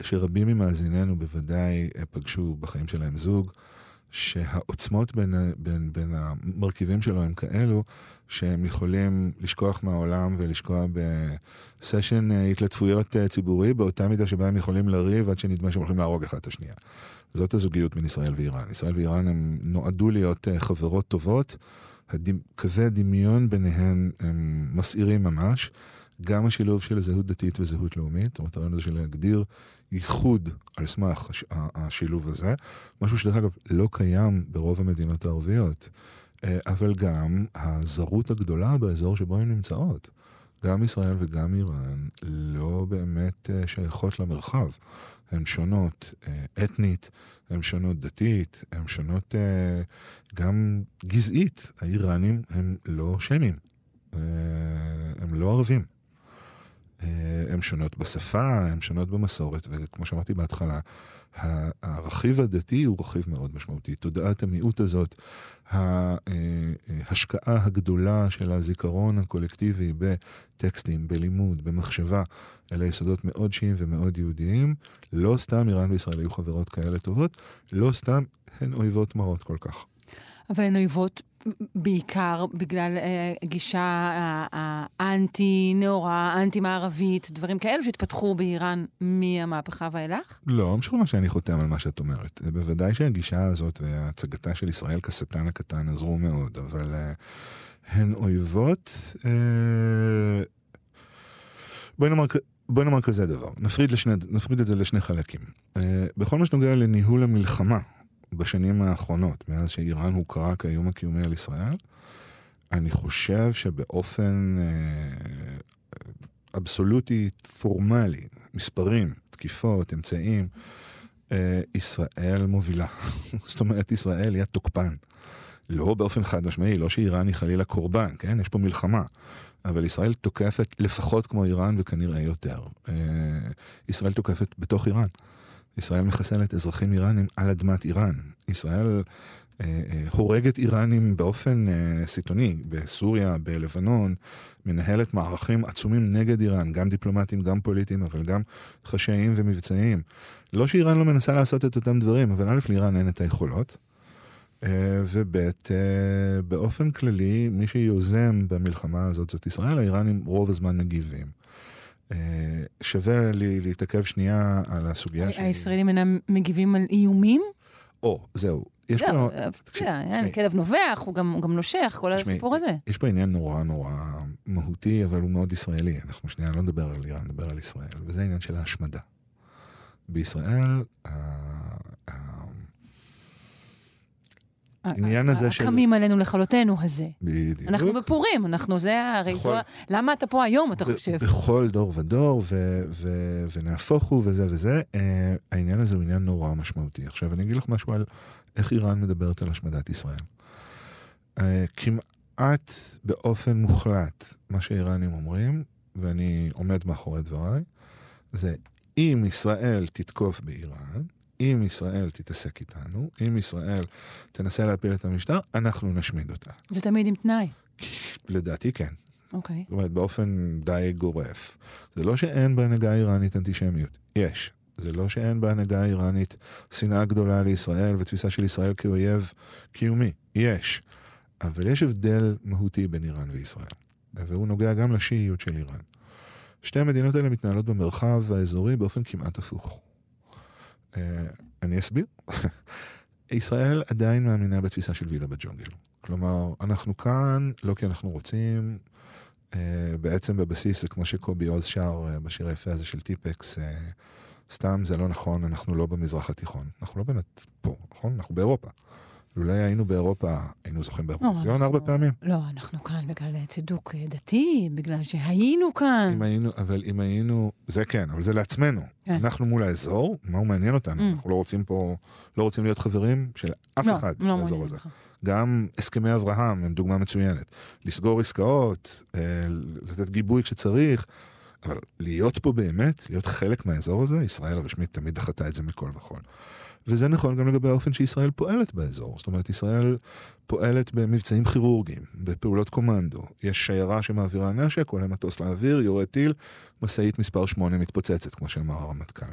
שרבים ממאזיננו בוודאי פגשו בחיים שלהם זוג, שהעוצמות בין, בין, בין המרכיבים שלו הם כאלו, שהם יכולים לשכוח מהעולם ולשקוע בסשן אה, התלטפויות אה, ציבורי, באותה מידה שבה הם יכולים לריב עד שנדמה שהם הולכים להרוג אחד את השנייה. זאת הזוגיות בין ישראל ואיראן. ישראל ואיראן הם נועדו להיות אה, חברות טובות. הדימ... קווי הדמיון ביניהן הם מסעירים ממש. גם השילוב של זהות דתית וזהות לאומית, הרעיון הזה של להגדיר ייחוד על סמך השילוב הזה, משהו שדרך אגב לא קיים ברוב המדינות הערביות, אה, אבל גם הזרות הגדולה באזור שבו הן נמצאות. גם ישראל וגם איראן לא באמת אה, שייכות למרחב. הן שונות אה, אתנית, הן שונות דתית, הן שונות גם גזעית. האיראנים הם לא שמים, הם לא ערבים. אה, הן שונות בשפה, הן שונות במסורת, וכמו שאמרתי בהתחלה, הרכיב הדתי הוא רכיב מאוד משמעותי. תודעת המיעוט הזאת, ההשקעה הגדולה של הזיכרון הקולקטיבי בטקסטים, בלימוד, במחשבה, אלה יסודות מאוד שיעים ומאוד יהודיים. לא סתם איראן וישראל היו חברות כאלה טובות, לא סתם הן אויבות מרות כל כך. אבל הן אויבות בעיקר בגלל אה, גישה אה, האנטי-נאורה, האנטי-מערבית, דברים כאלו שהתפתחו באיראן מהמהפכה ואילך? לא, לא משוכנע שאני חותם על מה שאת אומרת. בוודאי שהגישה הזאת והצגתה של ישראל כשטן הקטן עזרו מאוד, אבל אה, הן אויבות... אה, בואי נאמר, בואי נאמר כזה דבר, נפריד, לשני, נפריד את זה לשני חלקים. אה, בכל מה שנוגע לניהול המלחמה בשנים האחרונות, מאז שאיראן הוכרה כאיום הקיומי על ישראל, אני חושב שבאופן אה, אבסולוטי פורמלי, מספרים, תקיפות, אמצעים, אה, ישראל מובילה. זאת אומרת, ישראל היא התוקפן. לא באופן חד משמעי, לא שאיראן היא חלילה קורבן, כן? יש פה מלחמה. אבל ישראל תוקפת לפחות כמו איראן וכנראה יותר. אה, ישראל תוקפת בתוך איראן. ישראל מחסלת אזרחים איראנים על אדמת איראן. ישראל אה, אה, הורגת איראנים באופן אה, סיטוני, בסוריה, בלבנון, מנהלת מערכים עצומים נגד איראן, גם דיפלומטיים, גם פוליטיים, אבל גם חשאיים ומבצעיים. לא שאיראן לא מנסה לעשות את אותם דברים, אבל א', לאיראן אין את היכולות. אה, וב', אה, באופן כללי, מי שיוזם במלחמה הזאת זאת ישראל, האיראנים רוב הזמן מגיבים. אה, שווה לי להתעכב שנייה על הסוגיה שלי. הישראלים אינם מגיבים על איומים? או, זהו. יש פה... אתה יודע, כלב נובח, הוא גם נושך, כל הסיפור הזה. יש פה עניין נורא נורא מהותי, אבל הוא מאוד ישראלי. אנחנו שנייה לא נדבר על איראן, נדבר על ישראל, וזה העניין של ההשמדה. בישראל, העניין הזה של... הקמים עלינו לכלותנו הזה. בדיוק. אנחנו בפורים, אנחנו זה הרי זו... למה אתה פה היום, אתה חושב? בכל דור ודור, ונהפוך הוא וזה וזה, אה, העניין הזה הוא עניין נורא משמעותי. עכשיו, אני אגיד לך משהו על איך איראן מדברת על השמדת ישראל. אה, כמעט באופן מוחלט, מה שאיראנים אומרים, ואני עומד מאחורי דבריי, זה אם ישראל תתקוף באיראן, אם ישראל תתעסק איתנו, אם ישראל תנסה להפיל את המשטר, אנחנו נשמיד אותה. זה תמיד עם תנאי. לדעתי כן. אוקיי. Okay. זאת אומרת, באופן די גורף. זה לא שאין בהנהגה האיראנית אנטישמיות. יש. זה לא שאין בהנהגה האיראנית שנאה גדולה לישראל ותפיסה של ישראל כאויב קיומי. יש. אבל יש הבדל מהותי בין איראן וישראל. והוא נוגע גם לשיעיות של איראן. שתי המדינות האלה מתנהלות במרחב האזורי באופן כמעט הפוך. אה, אני אסביר. ישראל עדיין מאמינה בתפיסה של וילה בג'ונגל. כלומר, אנחנו כאן לא כי אנחנו רוצים, אה, בעצם בבסיס זה כמו שקובי עוז שר אה, בשיר היפה הזה של טיפקס, סתם זה לא נכון, אנחנו לא במזרח התיכון. אנחנו לא באמת פה, נכון? אנחנו באירופה. לולא היינו באירופה, היינו זוכים לא, ארבע פעמים. לא, אנחנו כאן בגלל צידוק דתי, בגלל שהיינו כאן. אם היינו, אבל אם היינו, זה כן, אבל זה לעצמנו. כן. אנחנו מול האזור, מה הוא מעניין אותנו? Mm. אנחנו לא רוצים פה, לא רוצים להיות חברים של אף לא, אחד לא באזור הזה. לך. גם הסכמי אברהם הם דוגמה מצוינת. לסגור עסקאות, אה, לתת גיבוי כשצריך, אבל להיות פה באמת, להיות חלק מהאזור הזה, ישראל הרשמית תמיד דחתה את זה מכל וכול. וזה נכון גם לגבי האופן שישראל פועלת באזור. זאת אומרת, ישראל פועלת במבצעים כירורגיים, בפעולות קומנדו. יש שיירה שמעבירה נשק, עולה מטוס לאוויר, יורד טיל, משאית מספר 8 מתפוצצת, כמו שאמר הרמטכ"ל.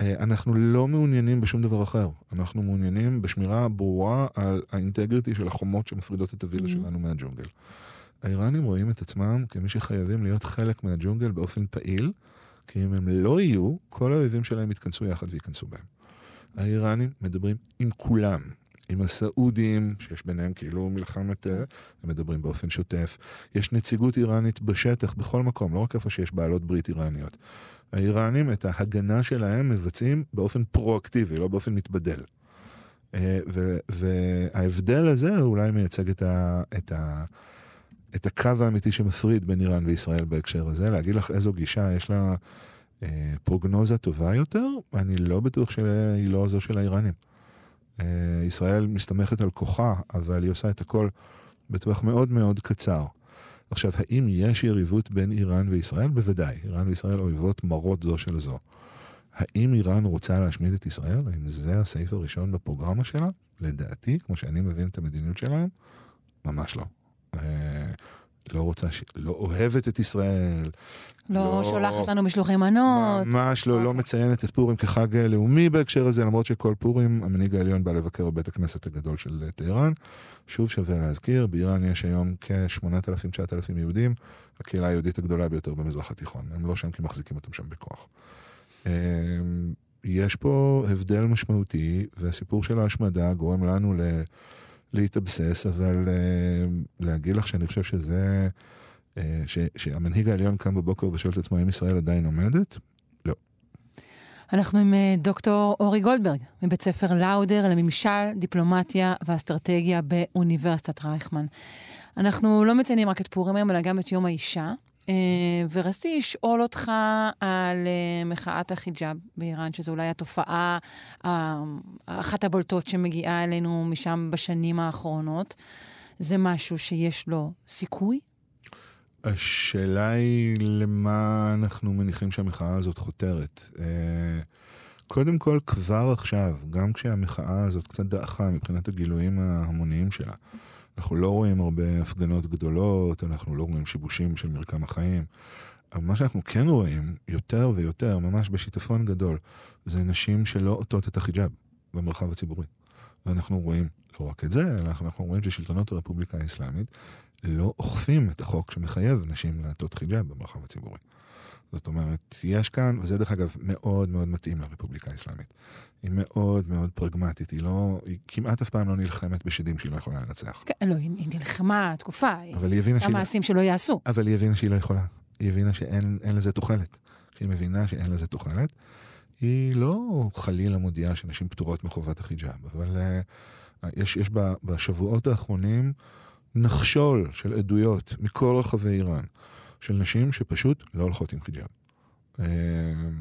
אה, אנחנו לא מעוניינים בשום דבר אחר. אנחנו מעוניינים בשמירה ברורה על האינטגריטי של החומות שמפרידות את הווילה mm-hmm. שלנו מהג'ונגל. האיראנים רואים את עצמם כמי שחייבים להיות חלק מהג'ונגל באופן פעיל, כי אם הם לא יהיו, כל האויבים שלהם יתכנסו יחד וייכנסו בהם. האיראנים מדברים עם כולם. עם הסעודים, שיש ביניהם כאילו מלחמת, הם מדברים באופן שוטף. יש נציגות איראנית בשטח, בכל מקום, לא רק איפה שיש בעלות ברית איראניות. האיראנים, את ההגנה שלהם מבצעים באופן פרואקטיבי, לא באופן מתבדל. אה, וההבדל הזה אולי מייצג את, ה, את, ה, את הקו האמיתי שמפריד בין איראן וישראל בהקשר הזה, להגיד לך איזו גישה יש לה אה, פרוגנוזה טובה יותר, אני לא בטוח שהיא לא זו של האיראנים. אה, ישראל מסתמכת על כוחה, אבל היא עושה את הכל בטווח מאוד מאוד קצר. עכשיו, האם יש יריבות בין איראן וישראל? בוודאי. איראן וישראל אויבות מרות זו של זו. האם איראן רוצה להשמיד את ישראל? האם זה הסעיף הראשון בפרוגרמה שלה? לדעתי, כמו שאני מבין את המדיניות שלהם, ממש לא. אה, לא רוצה, ש... לא אוהבת את ישראל. לא, לא- שולחת לנו משלוחי מנות. ממש לא, לא אוקיי. מציינת את פורים כחג אה, לאומי בהקשר הזה, למרות שכל פורים המנהיג העליון בא לבקר בבית הכנסת הגדול של אה, טהרן. שוב שווה להזכיר, באיראן יש היום כ-8,000-9,000 יהודים, הקהילה היהודית הגדולה ביותר במזרח התיכון. הם לא שם כי מחזיקים אותם שם בכוח. אה, יש פה הבדל משמעותי, והסיפור של ההשמדה גורם לנו ל... להתאבסס, אבל אה, להגיד לך שאני חושב שזה... אה, ש, שהמנהיג העליון קם בבוקר ושואל את עצמו אם ישראל עדיין עומדת? אנחנו עם אה, דוקטור אורי גולדברג, מבית ספר לאודר לממשל, דיפלומטיה ואסטרטגיה באוניברסיטת רייכמן. אנחנו לא מציינים רק את פורים היום, אלא גם את יום האישה. אה, ורציתי לשאול אותך על אה, מחאת החיג'אב באיראן, שזו אולי התופעה, אה, אחת הבולטות שמגיעה אלינו משם בשנים האחרונות. זה משהו שיש לו סיכוי? השאלה היא למה אנחנו מניחים שהמחאה הזאת חותרת. קודם כל, כבר עכשיו, גם כשהמחאה הזאת קצת דעכה מבחינת הגילויים ההמוניים שלה, אנחנו לא רואים הרבה הפגנות גדולות, אנחנו לא רואים שיבושים של מרקם החיים. אבל מה שאנחנו כן רואים, יותר ויותר, ממש בשיטפון גדול, זה נשים שלא עוטות את החיג'אב במרחב הציבורי. ואנחנו רואים לא רק את זה, אלא אנחנו רואים ששלטונות הרפובליקה האסלאמית לא אוכפים את החוק שמחייב נשים לעטות חיג'אב במרחב הציבורי. זאת אומרת, יש כאן, וזה דרך אגב מאוד מאוד מתאים לרפובליקה האסלאמית. היא מאוד מאוד פרגמטית, היא לא, היא כמעט אף פעם לא נלחמת בשדים שהיא לא יכולה לנצח. כן, לא, היא היא נלחמה תקופה, אבל היא עשתה שהיא... לא- מעשים שלא יעשו. אבל היא הבינה שהיא לא יכולה. היא הבינה שאין אין לזה תוחלת. כשהיא מבינה שאין לזה תוחלת, היא לא חלילה מודיעה שנשים פטורות מחובת החיג'אב, אבל uh, יש, יש ב- בשבועות האחרונים נחשול של עדויות מכל רחבי איראן, של נשים שפשוט לא הולכות עם חיג'אב. אה,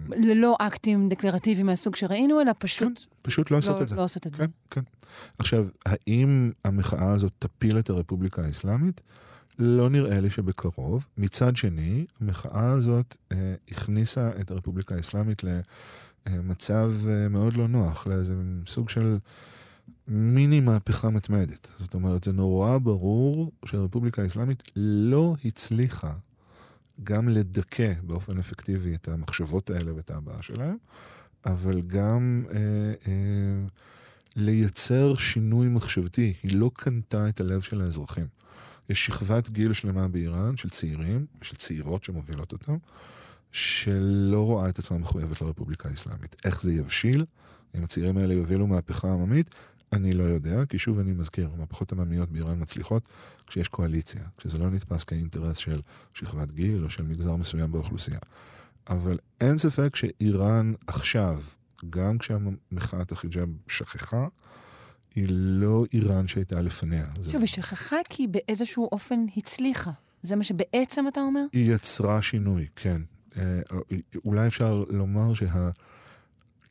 ללא אקטים דקלרטיביים מהסוג שראינו, אלא פשוט פשוט לא עושות לא, את זה. לא עושות את זה. כן, כן. עכשיו, האם המחאה הזאת תפיל את הרפובליקה האסלאמית? לא נראה לי שבקרוב. מצד שני, המחאה הזאת אה, הכניסה את הרפובליקה האסלאמית למצב אה, מאוד לא נוח, לאיזה סוג של מיני מהפכה מתמדת. זאת אומרת, זה נורא ברור שהרפובליקה האסלאמית לא הצליחה גם לדכא באופן אפקטיבי את המחשבות האלה ואת ההבעה שלהם, אבל גם אה, אה, לייצר שינוי מחשבתי. היא לא קנתה את הלב של האזרחים. יש שכבת גיל שלמה באיראן של צעירים, של צעירות שמובילות אותם, שלא רואה את עצמה מחויבת לרפובליקה האסלאמית. איך זה יבשיל? אם הצעירים האלה יובילו מהפכה עממית? אני לא יודע, כי שוב אני מזכיר, מהפכות עממיות באיראן מצליחות כשיש קואליציה, כשזה לא נתפס כאינטרס של שכבת גיל או של מגזר מסוים באוכלוסייה. אבל אין ספק שאיראן עכשיו, גם כשהמחאת החיג'אב שכחה, היא לא איראן שהייתה לפניה. שוב, היא שכחה כי באיזשהו אופן הצליחה. זה מה שבעצם אתה אומר? היא יצרה שינוי, כן. אה, אולי אפשר לומר שה...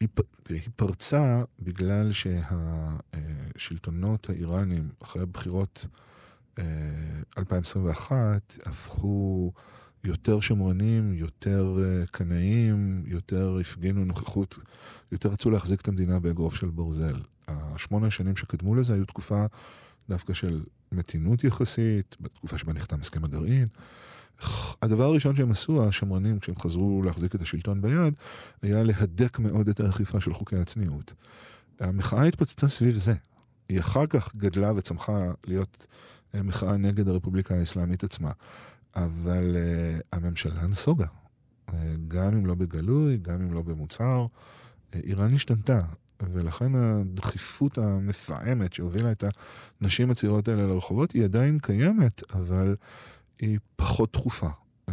היא, היא פרצה בגלל שהשלטונות האיראנים, אחרי הבחירות אה, 2021, הפכו יותר שמרנים, יותר אה, קנאים, יותר הפגינו נוכחות, יותר רצו להחזיק את המדינה באגרוף של ברזל. השמונה השנים שקדמו לזה היו תקופה דווקא של מתינות יחסית, בתקופה שבה נחתם הסכם הגרעין. הדבר הראשון שהם עשו, השמרנים, כשהם חזרו להחזיק את השלטון ביד, היה להדק מאוד את האכיפה של חוקי הצניעות. המחאה התפוצצה סביב זה. היא אחר כך גדלה וצמחה להיות אה, מחאה נגד הרפובליקה האסלאמית עצמה. אבל uh, הממשלה נסוגה. Uh, גם אם לא בגלוי, גם אם לא במוצהר. Uh, איראן השתנתה, ולכן הדחיפות המפעמת שהובילה את הנשים הצעירות האלה לרחובות היא עדיין קיימת, אבל היא פחות דחופה. Uh,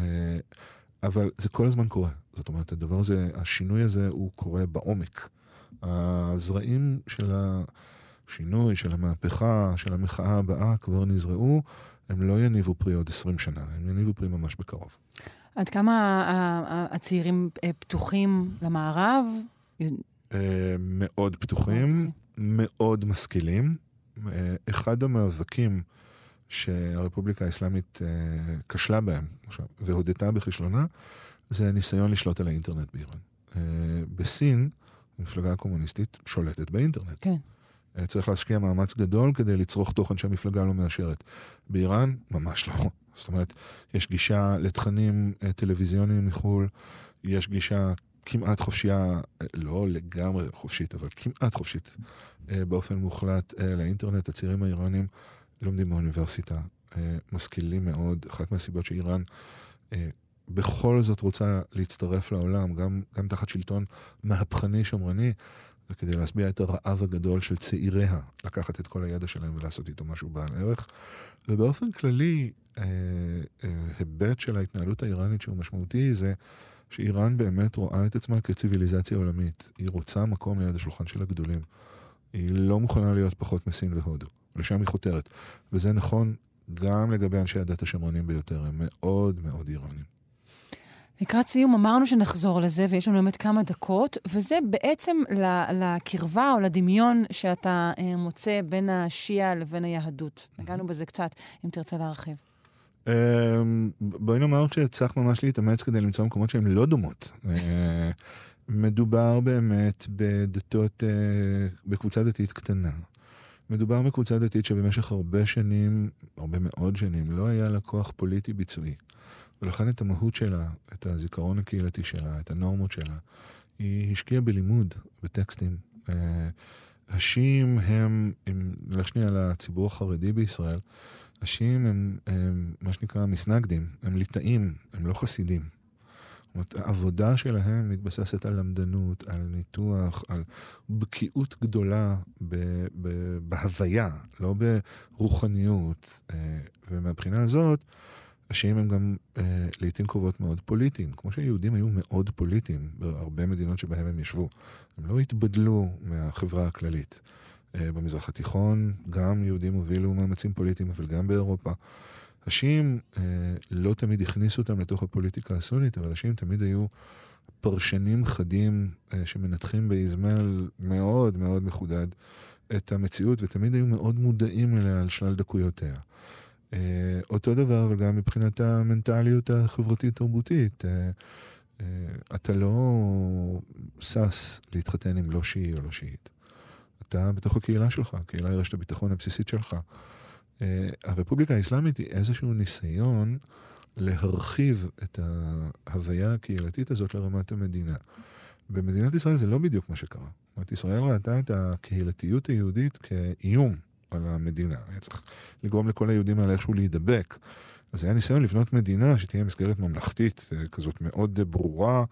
אבל זה כל הזמן קורה. זאת אומרת, הדבר הזה, השינוי הזה הוא קורה בעומק. הזרעים של השינוי, של המהפכה, של המחאה הבאה כבר נזרעו. הם לא יניבו פרי עוד 20 שנה, הם יניבו פרי ממש בקרוב. עד כמה הצעירים אה, פתוחים למערב? אה, מאוד פתוחים, מאוד משכילים. אה, אחד המאבקים שהרפובליקה האסלאמית אה, כשלה בהם, והודתה בכישלונה, זה הניסיון לשלוט על האינטרנט באיראן. אה, בסין, המפלגה הקומוניסטית שולטת באינטרנט. כן. אה, צריך להשקיע מאמץ גדול כדי לצרוך תוכן שהמפלגה לא מאשרת. באיראן, ממש לא. זאת אומרת, יש גישה לתכנים טלוויזיוניים מחו"ל, יש גישה כמעט חופשייה, לא לגמרי חופשית, אבל כמעט חופשית באופן מוחלט לאינטרנט. הצעירים האיראנים לומדים באוניברסיטה, משכילים מאוד. אחת מהסיבות שאיראן בכל זאת רוצה להצטרף לעולם, גם, גם תחת שלטון מהפכני שמרני, זה כדי להשביע את הרעב הגדול של צעיריה, לקחת את כל הידע שלהם ולעשות איתו משהו בעל ערך. ובאופן כללי, אה, אה, היבט של ההתנהלות האיראנית שהוא משמעותי זה שאיראן באמת רואה את עצמה כציוויליזציה עולמית. היא רוצה מקום ליד השולחן של הגדולים. היא לא מוכנה להיות פחות מסין והודו. לשם היא חותרת. וזה נכון גם לגבי אנשי הדת השמרנים ביותר, הם מאוד מאוד איראנים. לקראת סיום אמרנו שנחזור לזה, ויש לנו באמת כמה דקות, וזה בעצם לקרבה או לדמיון שאתה אה, מוצא בין השיעה לבין היהדות. נגענו בזה קצת, אם תרצה להרחיב. אמ, בואי נאמר שצריך ממש להתאמץ כדי למצוא מקומות שהן לא דומות. מדובר באמת בדתות, אה, בקבוצה דתית קטנה. מדובר בקבוצה דתית שבמשך הרבה שנים, הרבה מאוד שנים, לא היה לה כוח פוליטי ביצועי. ולכן את המהות שלה, את הזיכרון הקהילתי שלה, את הנורמות שלה, היא השקיעה בלימוד, בטקסטים. אה, השיעים הם, אם נלך שנייה לציבור החרדי בישראל, השיעים הם, הם מה שנקרא מסנגדים, הם ליטאים, הם לא חסידים. זאת אומרת, העבודה שלהם מתבססת על למדנות, על ניתוח, על בקיאות גדולה ב, ב, בהוויה, לא ברוחניות. אה, ומהבחינה הזאת, השיעים הם גם אה, לעיתים קרובות מאוד פוליטיים, כמו שהיהודים היו מאוד פוליטיים בהרבה מדינות שבהם הם ישבו. הם לא התבדלו מהחברה הכללית. אה, במזרח התיכון גם יהודים הובילו מאמצים פוליטיים, אבל גם באירופה. השיעים אה, לא תמיד הכניסו אותם לתוך הפוליטיקה הסונית, אבל השיעים תמיד היו פרשנים חדים אה, שמנתחים באזמל מאוד מאוד מחודד את המציאות, ותמיד היו מאוד מודעים אליה על שלל דקויותיה. אה, אותו דבר, אבל גם מבחינת המנטליות החברתית-תרבותית. אה, אה, אתה לא שש להתחתן עם לא שיעי או לא שיעית. אתה בתוך הקהילה שלך, הקהילה היא רשת הביטחון הבסיסית שלך. הרפובליקה האסלאמית היא איזשהו ניסיון להרחיב את ההוויה הקהילתית הזאת לרמת המדינה. במדינת ישראל זה לא בדיוק מה שקרה. זאת אומרת, ישראל ראתה את הקהילתיות היהודית כאיום על המדינה. היה צריך לגרום לכל היהודים האלה איכשהו להידבק. אז היה ניסיון לבנות מדינה שתהיה מסגרת ממלכתית אה, כזאת מאוד ברורה,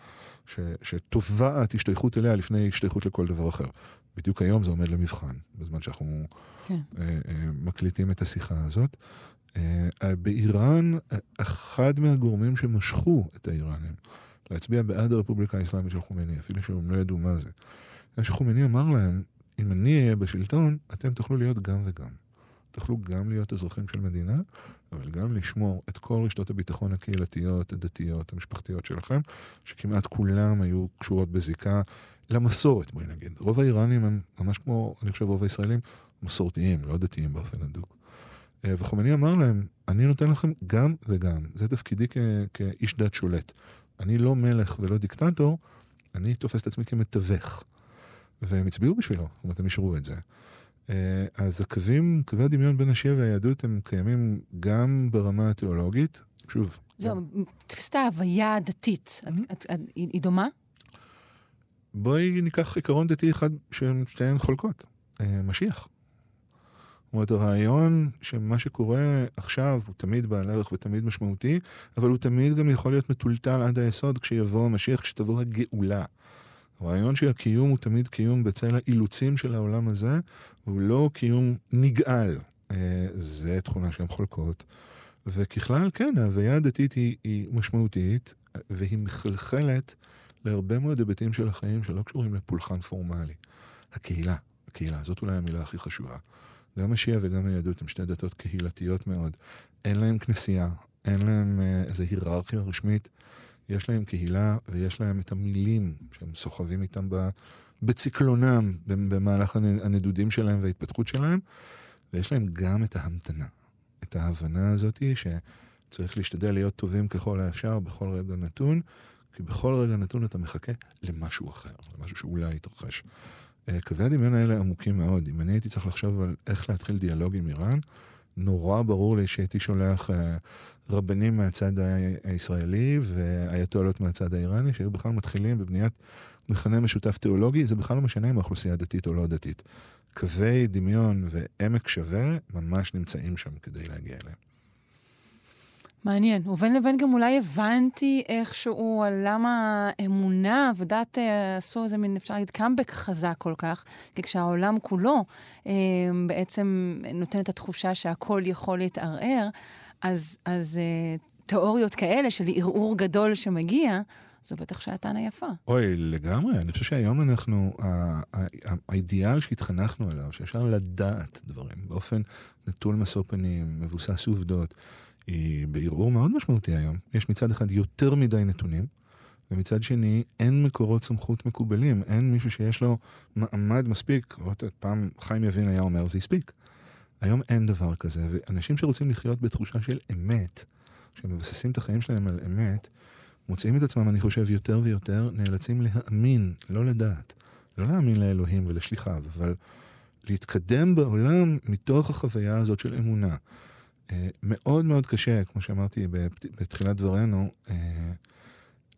שתובעת השתייכות אליה לפני השתייכות לכל דבר אחר. בדיוק היום זה עומד למבחן, בזמן שאנחנו כן. אה, אה, מקליטים את השיחה הזאת. אה, באיראן, אחד מהגורמים שמשכו את האיראנים להצביע בעד הרפובליקה האסלאמית של חומייני, אפילו שהם לא ידעו מה זה, שחומייני אמר להם, אם אני אהיה בשלטון, אתם תוכלו להיות גם וגם. תוכלו גם להיות אזרחים של מדינה, אבל גם לשמור את כל רשתות הביטחון הקהילתיות, הדתיות, המשפחתיות שלכם, שכמעט כולם היו קשורות בזיקה למסורת, בואי נגיד. רוב האיראנים הם ממש כמו, אני חושב, רוב הישראלים, מסורתיים, לא דתיים באופן הדוק. אה, וחומני אמר להם, אני נותן לכם גם וגם. זה תפקידי כ- כאיש דת שולט. אני לא מלך ולא דיקטטור, אני תופס את עצמי כמתווך. והם הצביעו בשבילו, זאת אומרת, הם אישרו את זה. אה, אז הקווים, קווי הדמיון בין השיעה והיהדות הם קיימים גם ברמה התיאולוגית, שוב. זהו, תפיסת ההוויה הדתית, היא דומה? בואי ניקח עיקרון דתי אחד שהן שתיהן חולקות, אה, משיח. זאת אומרת, הרעיון שמה שקורה עכשיו הוא תמיד בעל ערך ותמיד משמעותי, אבל הוא תמיד גם יכול להיות מטולטל עד היסוד כשיבוא המשיח, כשתבוא הגאולה. הרעיון שהקיום הוא תמיד קיום בצל האילוצים של העולם הזה, הוא לא קיום נגאל. אה, זה תכונה שהן חולקות. וככלל, כן, ההוויה הדתית היא, היא משמעותית, והיא מחלחלת להרבה מאוד היבטים של החיים שלא קשורים לפולחן פורמלי. הקהילה, הקהילה, זאת אולי המילה הכי חשובה. גם השיעה וגם היהדות הן שתי דתות קהילתיות מאוד. אין להם כנסייה, אין להם אה, איזו היררכיה רשמית. יש להם קהילה ויש להם את המילים שהם סוחבים איתם בציקלונם במהלך הנדודים שלהם וההתפתחות שלהם, ויש להם גם את ההמתנה, את ההבנה הזאת שצריך להשתדל להיות טובים ככל האפשר בכל רגע נתון, כי בכל רגע נתון אתה מחכה למשהו אחר, למשהו שאולי יתרחש. אה, קווי הדמיון האלה עמוקים מאוד. אם אני הייתי צריך לחשוב על איך להתחיל דיאלוג עם איראן, נורא ברור לי שהייתי שולח אה, רבנים מהצד הישראלי ואייתולות מהצד האיראני, שהיו בכלל מתחילים בבניית מכנה משותף תיאולוגי, זה בכלל לא משנה אם האוכלוסייה דתית או לא דתית. קווי דמיון ועמק שווה ממש נמצאים שם כדי להגיע אליהם. מעניין. ובין לבין גם אולי הבנתי איכשהו על למה אמונה ודת אה, עשו איזה מין, אפשר להגיד, קאמבק חזק כל כך, כי כשהעולם כולו אה, בעצם נותן את התחושה שהכל יכול להתערער, אז, אז אה, תיאוריות כאלה של ערעור גדול שמגיע, זו בטח שעתן היפה. אוי, לגמרי. אני חושב שהיום אנחנו, האידיאל שהתחנכנו עליו, שאפשר לדעת דברים באופן נטול משוא פנים, מבוסס עובדות, היא בערעור מאוד משמעותי היום. יש מצד אחד יותר מדי נתונים, ומצד שני אין מקורות סמכות מקובלים, אין מישהו שיש לו מעמד מספיק. פעם חיים יבין היה אומר, זה הספיק. היום אין דבר כזה, ואנשים שרוצים לחיות בתחושה של אמת, שמבססים את החיים שלהם על אמת, מוצאים את עצמם, אני חושב, יותר ויותר נאלצים להאמין, לא לדעת. לא להאמין לאלוהים ולשליחיו, אבל להתקדם בעולם מתוך החוויה הזאת של אמונה. אה, מאוד מאוד קשה, כמו שאמרתי בתחילת דברינו, אה,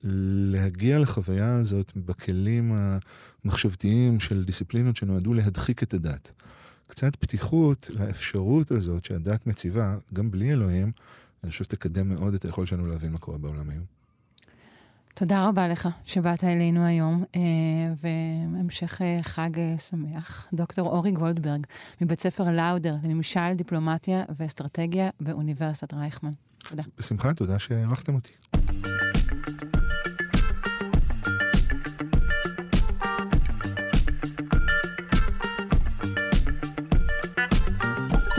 להגיע לחוויה הזאת בכלים המחשבתיים של דיסציפלינות שנועדו להדחיק את הדת. קצת פתיחות לאפשרות הזאת שהדת מציבה, גם בלי אלוהים, אני חושב שתקדם מאוד את היכולת שלנו להבין מה קורה בעולם היום. תודה רבה לך שבאת אלינו היום, אה, והמשך אה, חג אה, שמח. דוקטור אורי גולדברג, מבית ספר לאודר לממשל, דיפלומטיה ואסטרטגיה באוניברסיטת רייכמן. תודה. בשמחה, תודה שהערכתם אותי.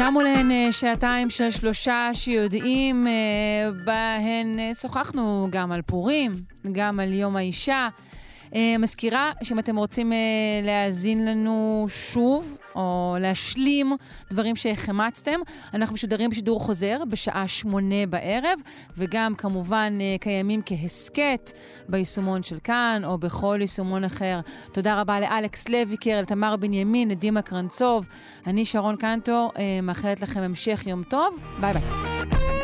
תמו להן אה, שעתיים של שלושה שיודעים, אה, בהן אה, שוחחנו גם על פורים, גם על יום האישה. אה, מזכירה שאם אתם רוצים אה, להאזין לנו שוב, או להשלים דברים שהחמצתם, אנחנו משודרים בשידור חוזר בשעה שמונה בערב, וגם כמובן אה, קיימים כהסכת ביישומון של כאן, או בכל יישומון אחר. תודה רבה לאלכס לויקר, לתמר בנימין, לדימה קרנצוב. אני שרון קנטור, מאחלת לכם המשך יום טוב. ביי ביי.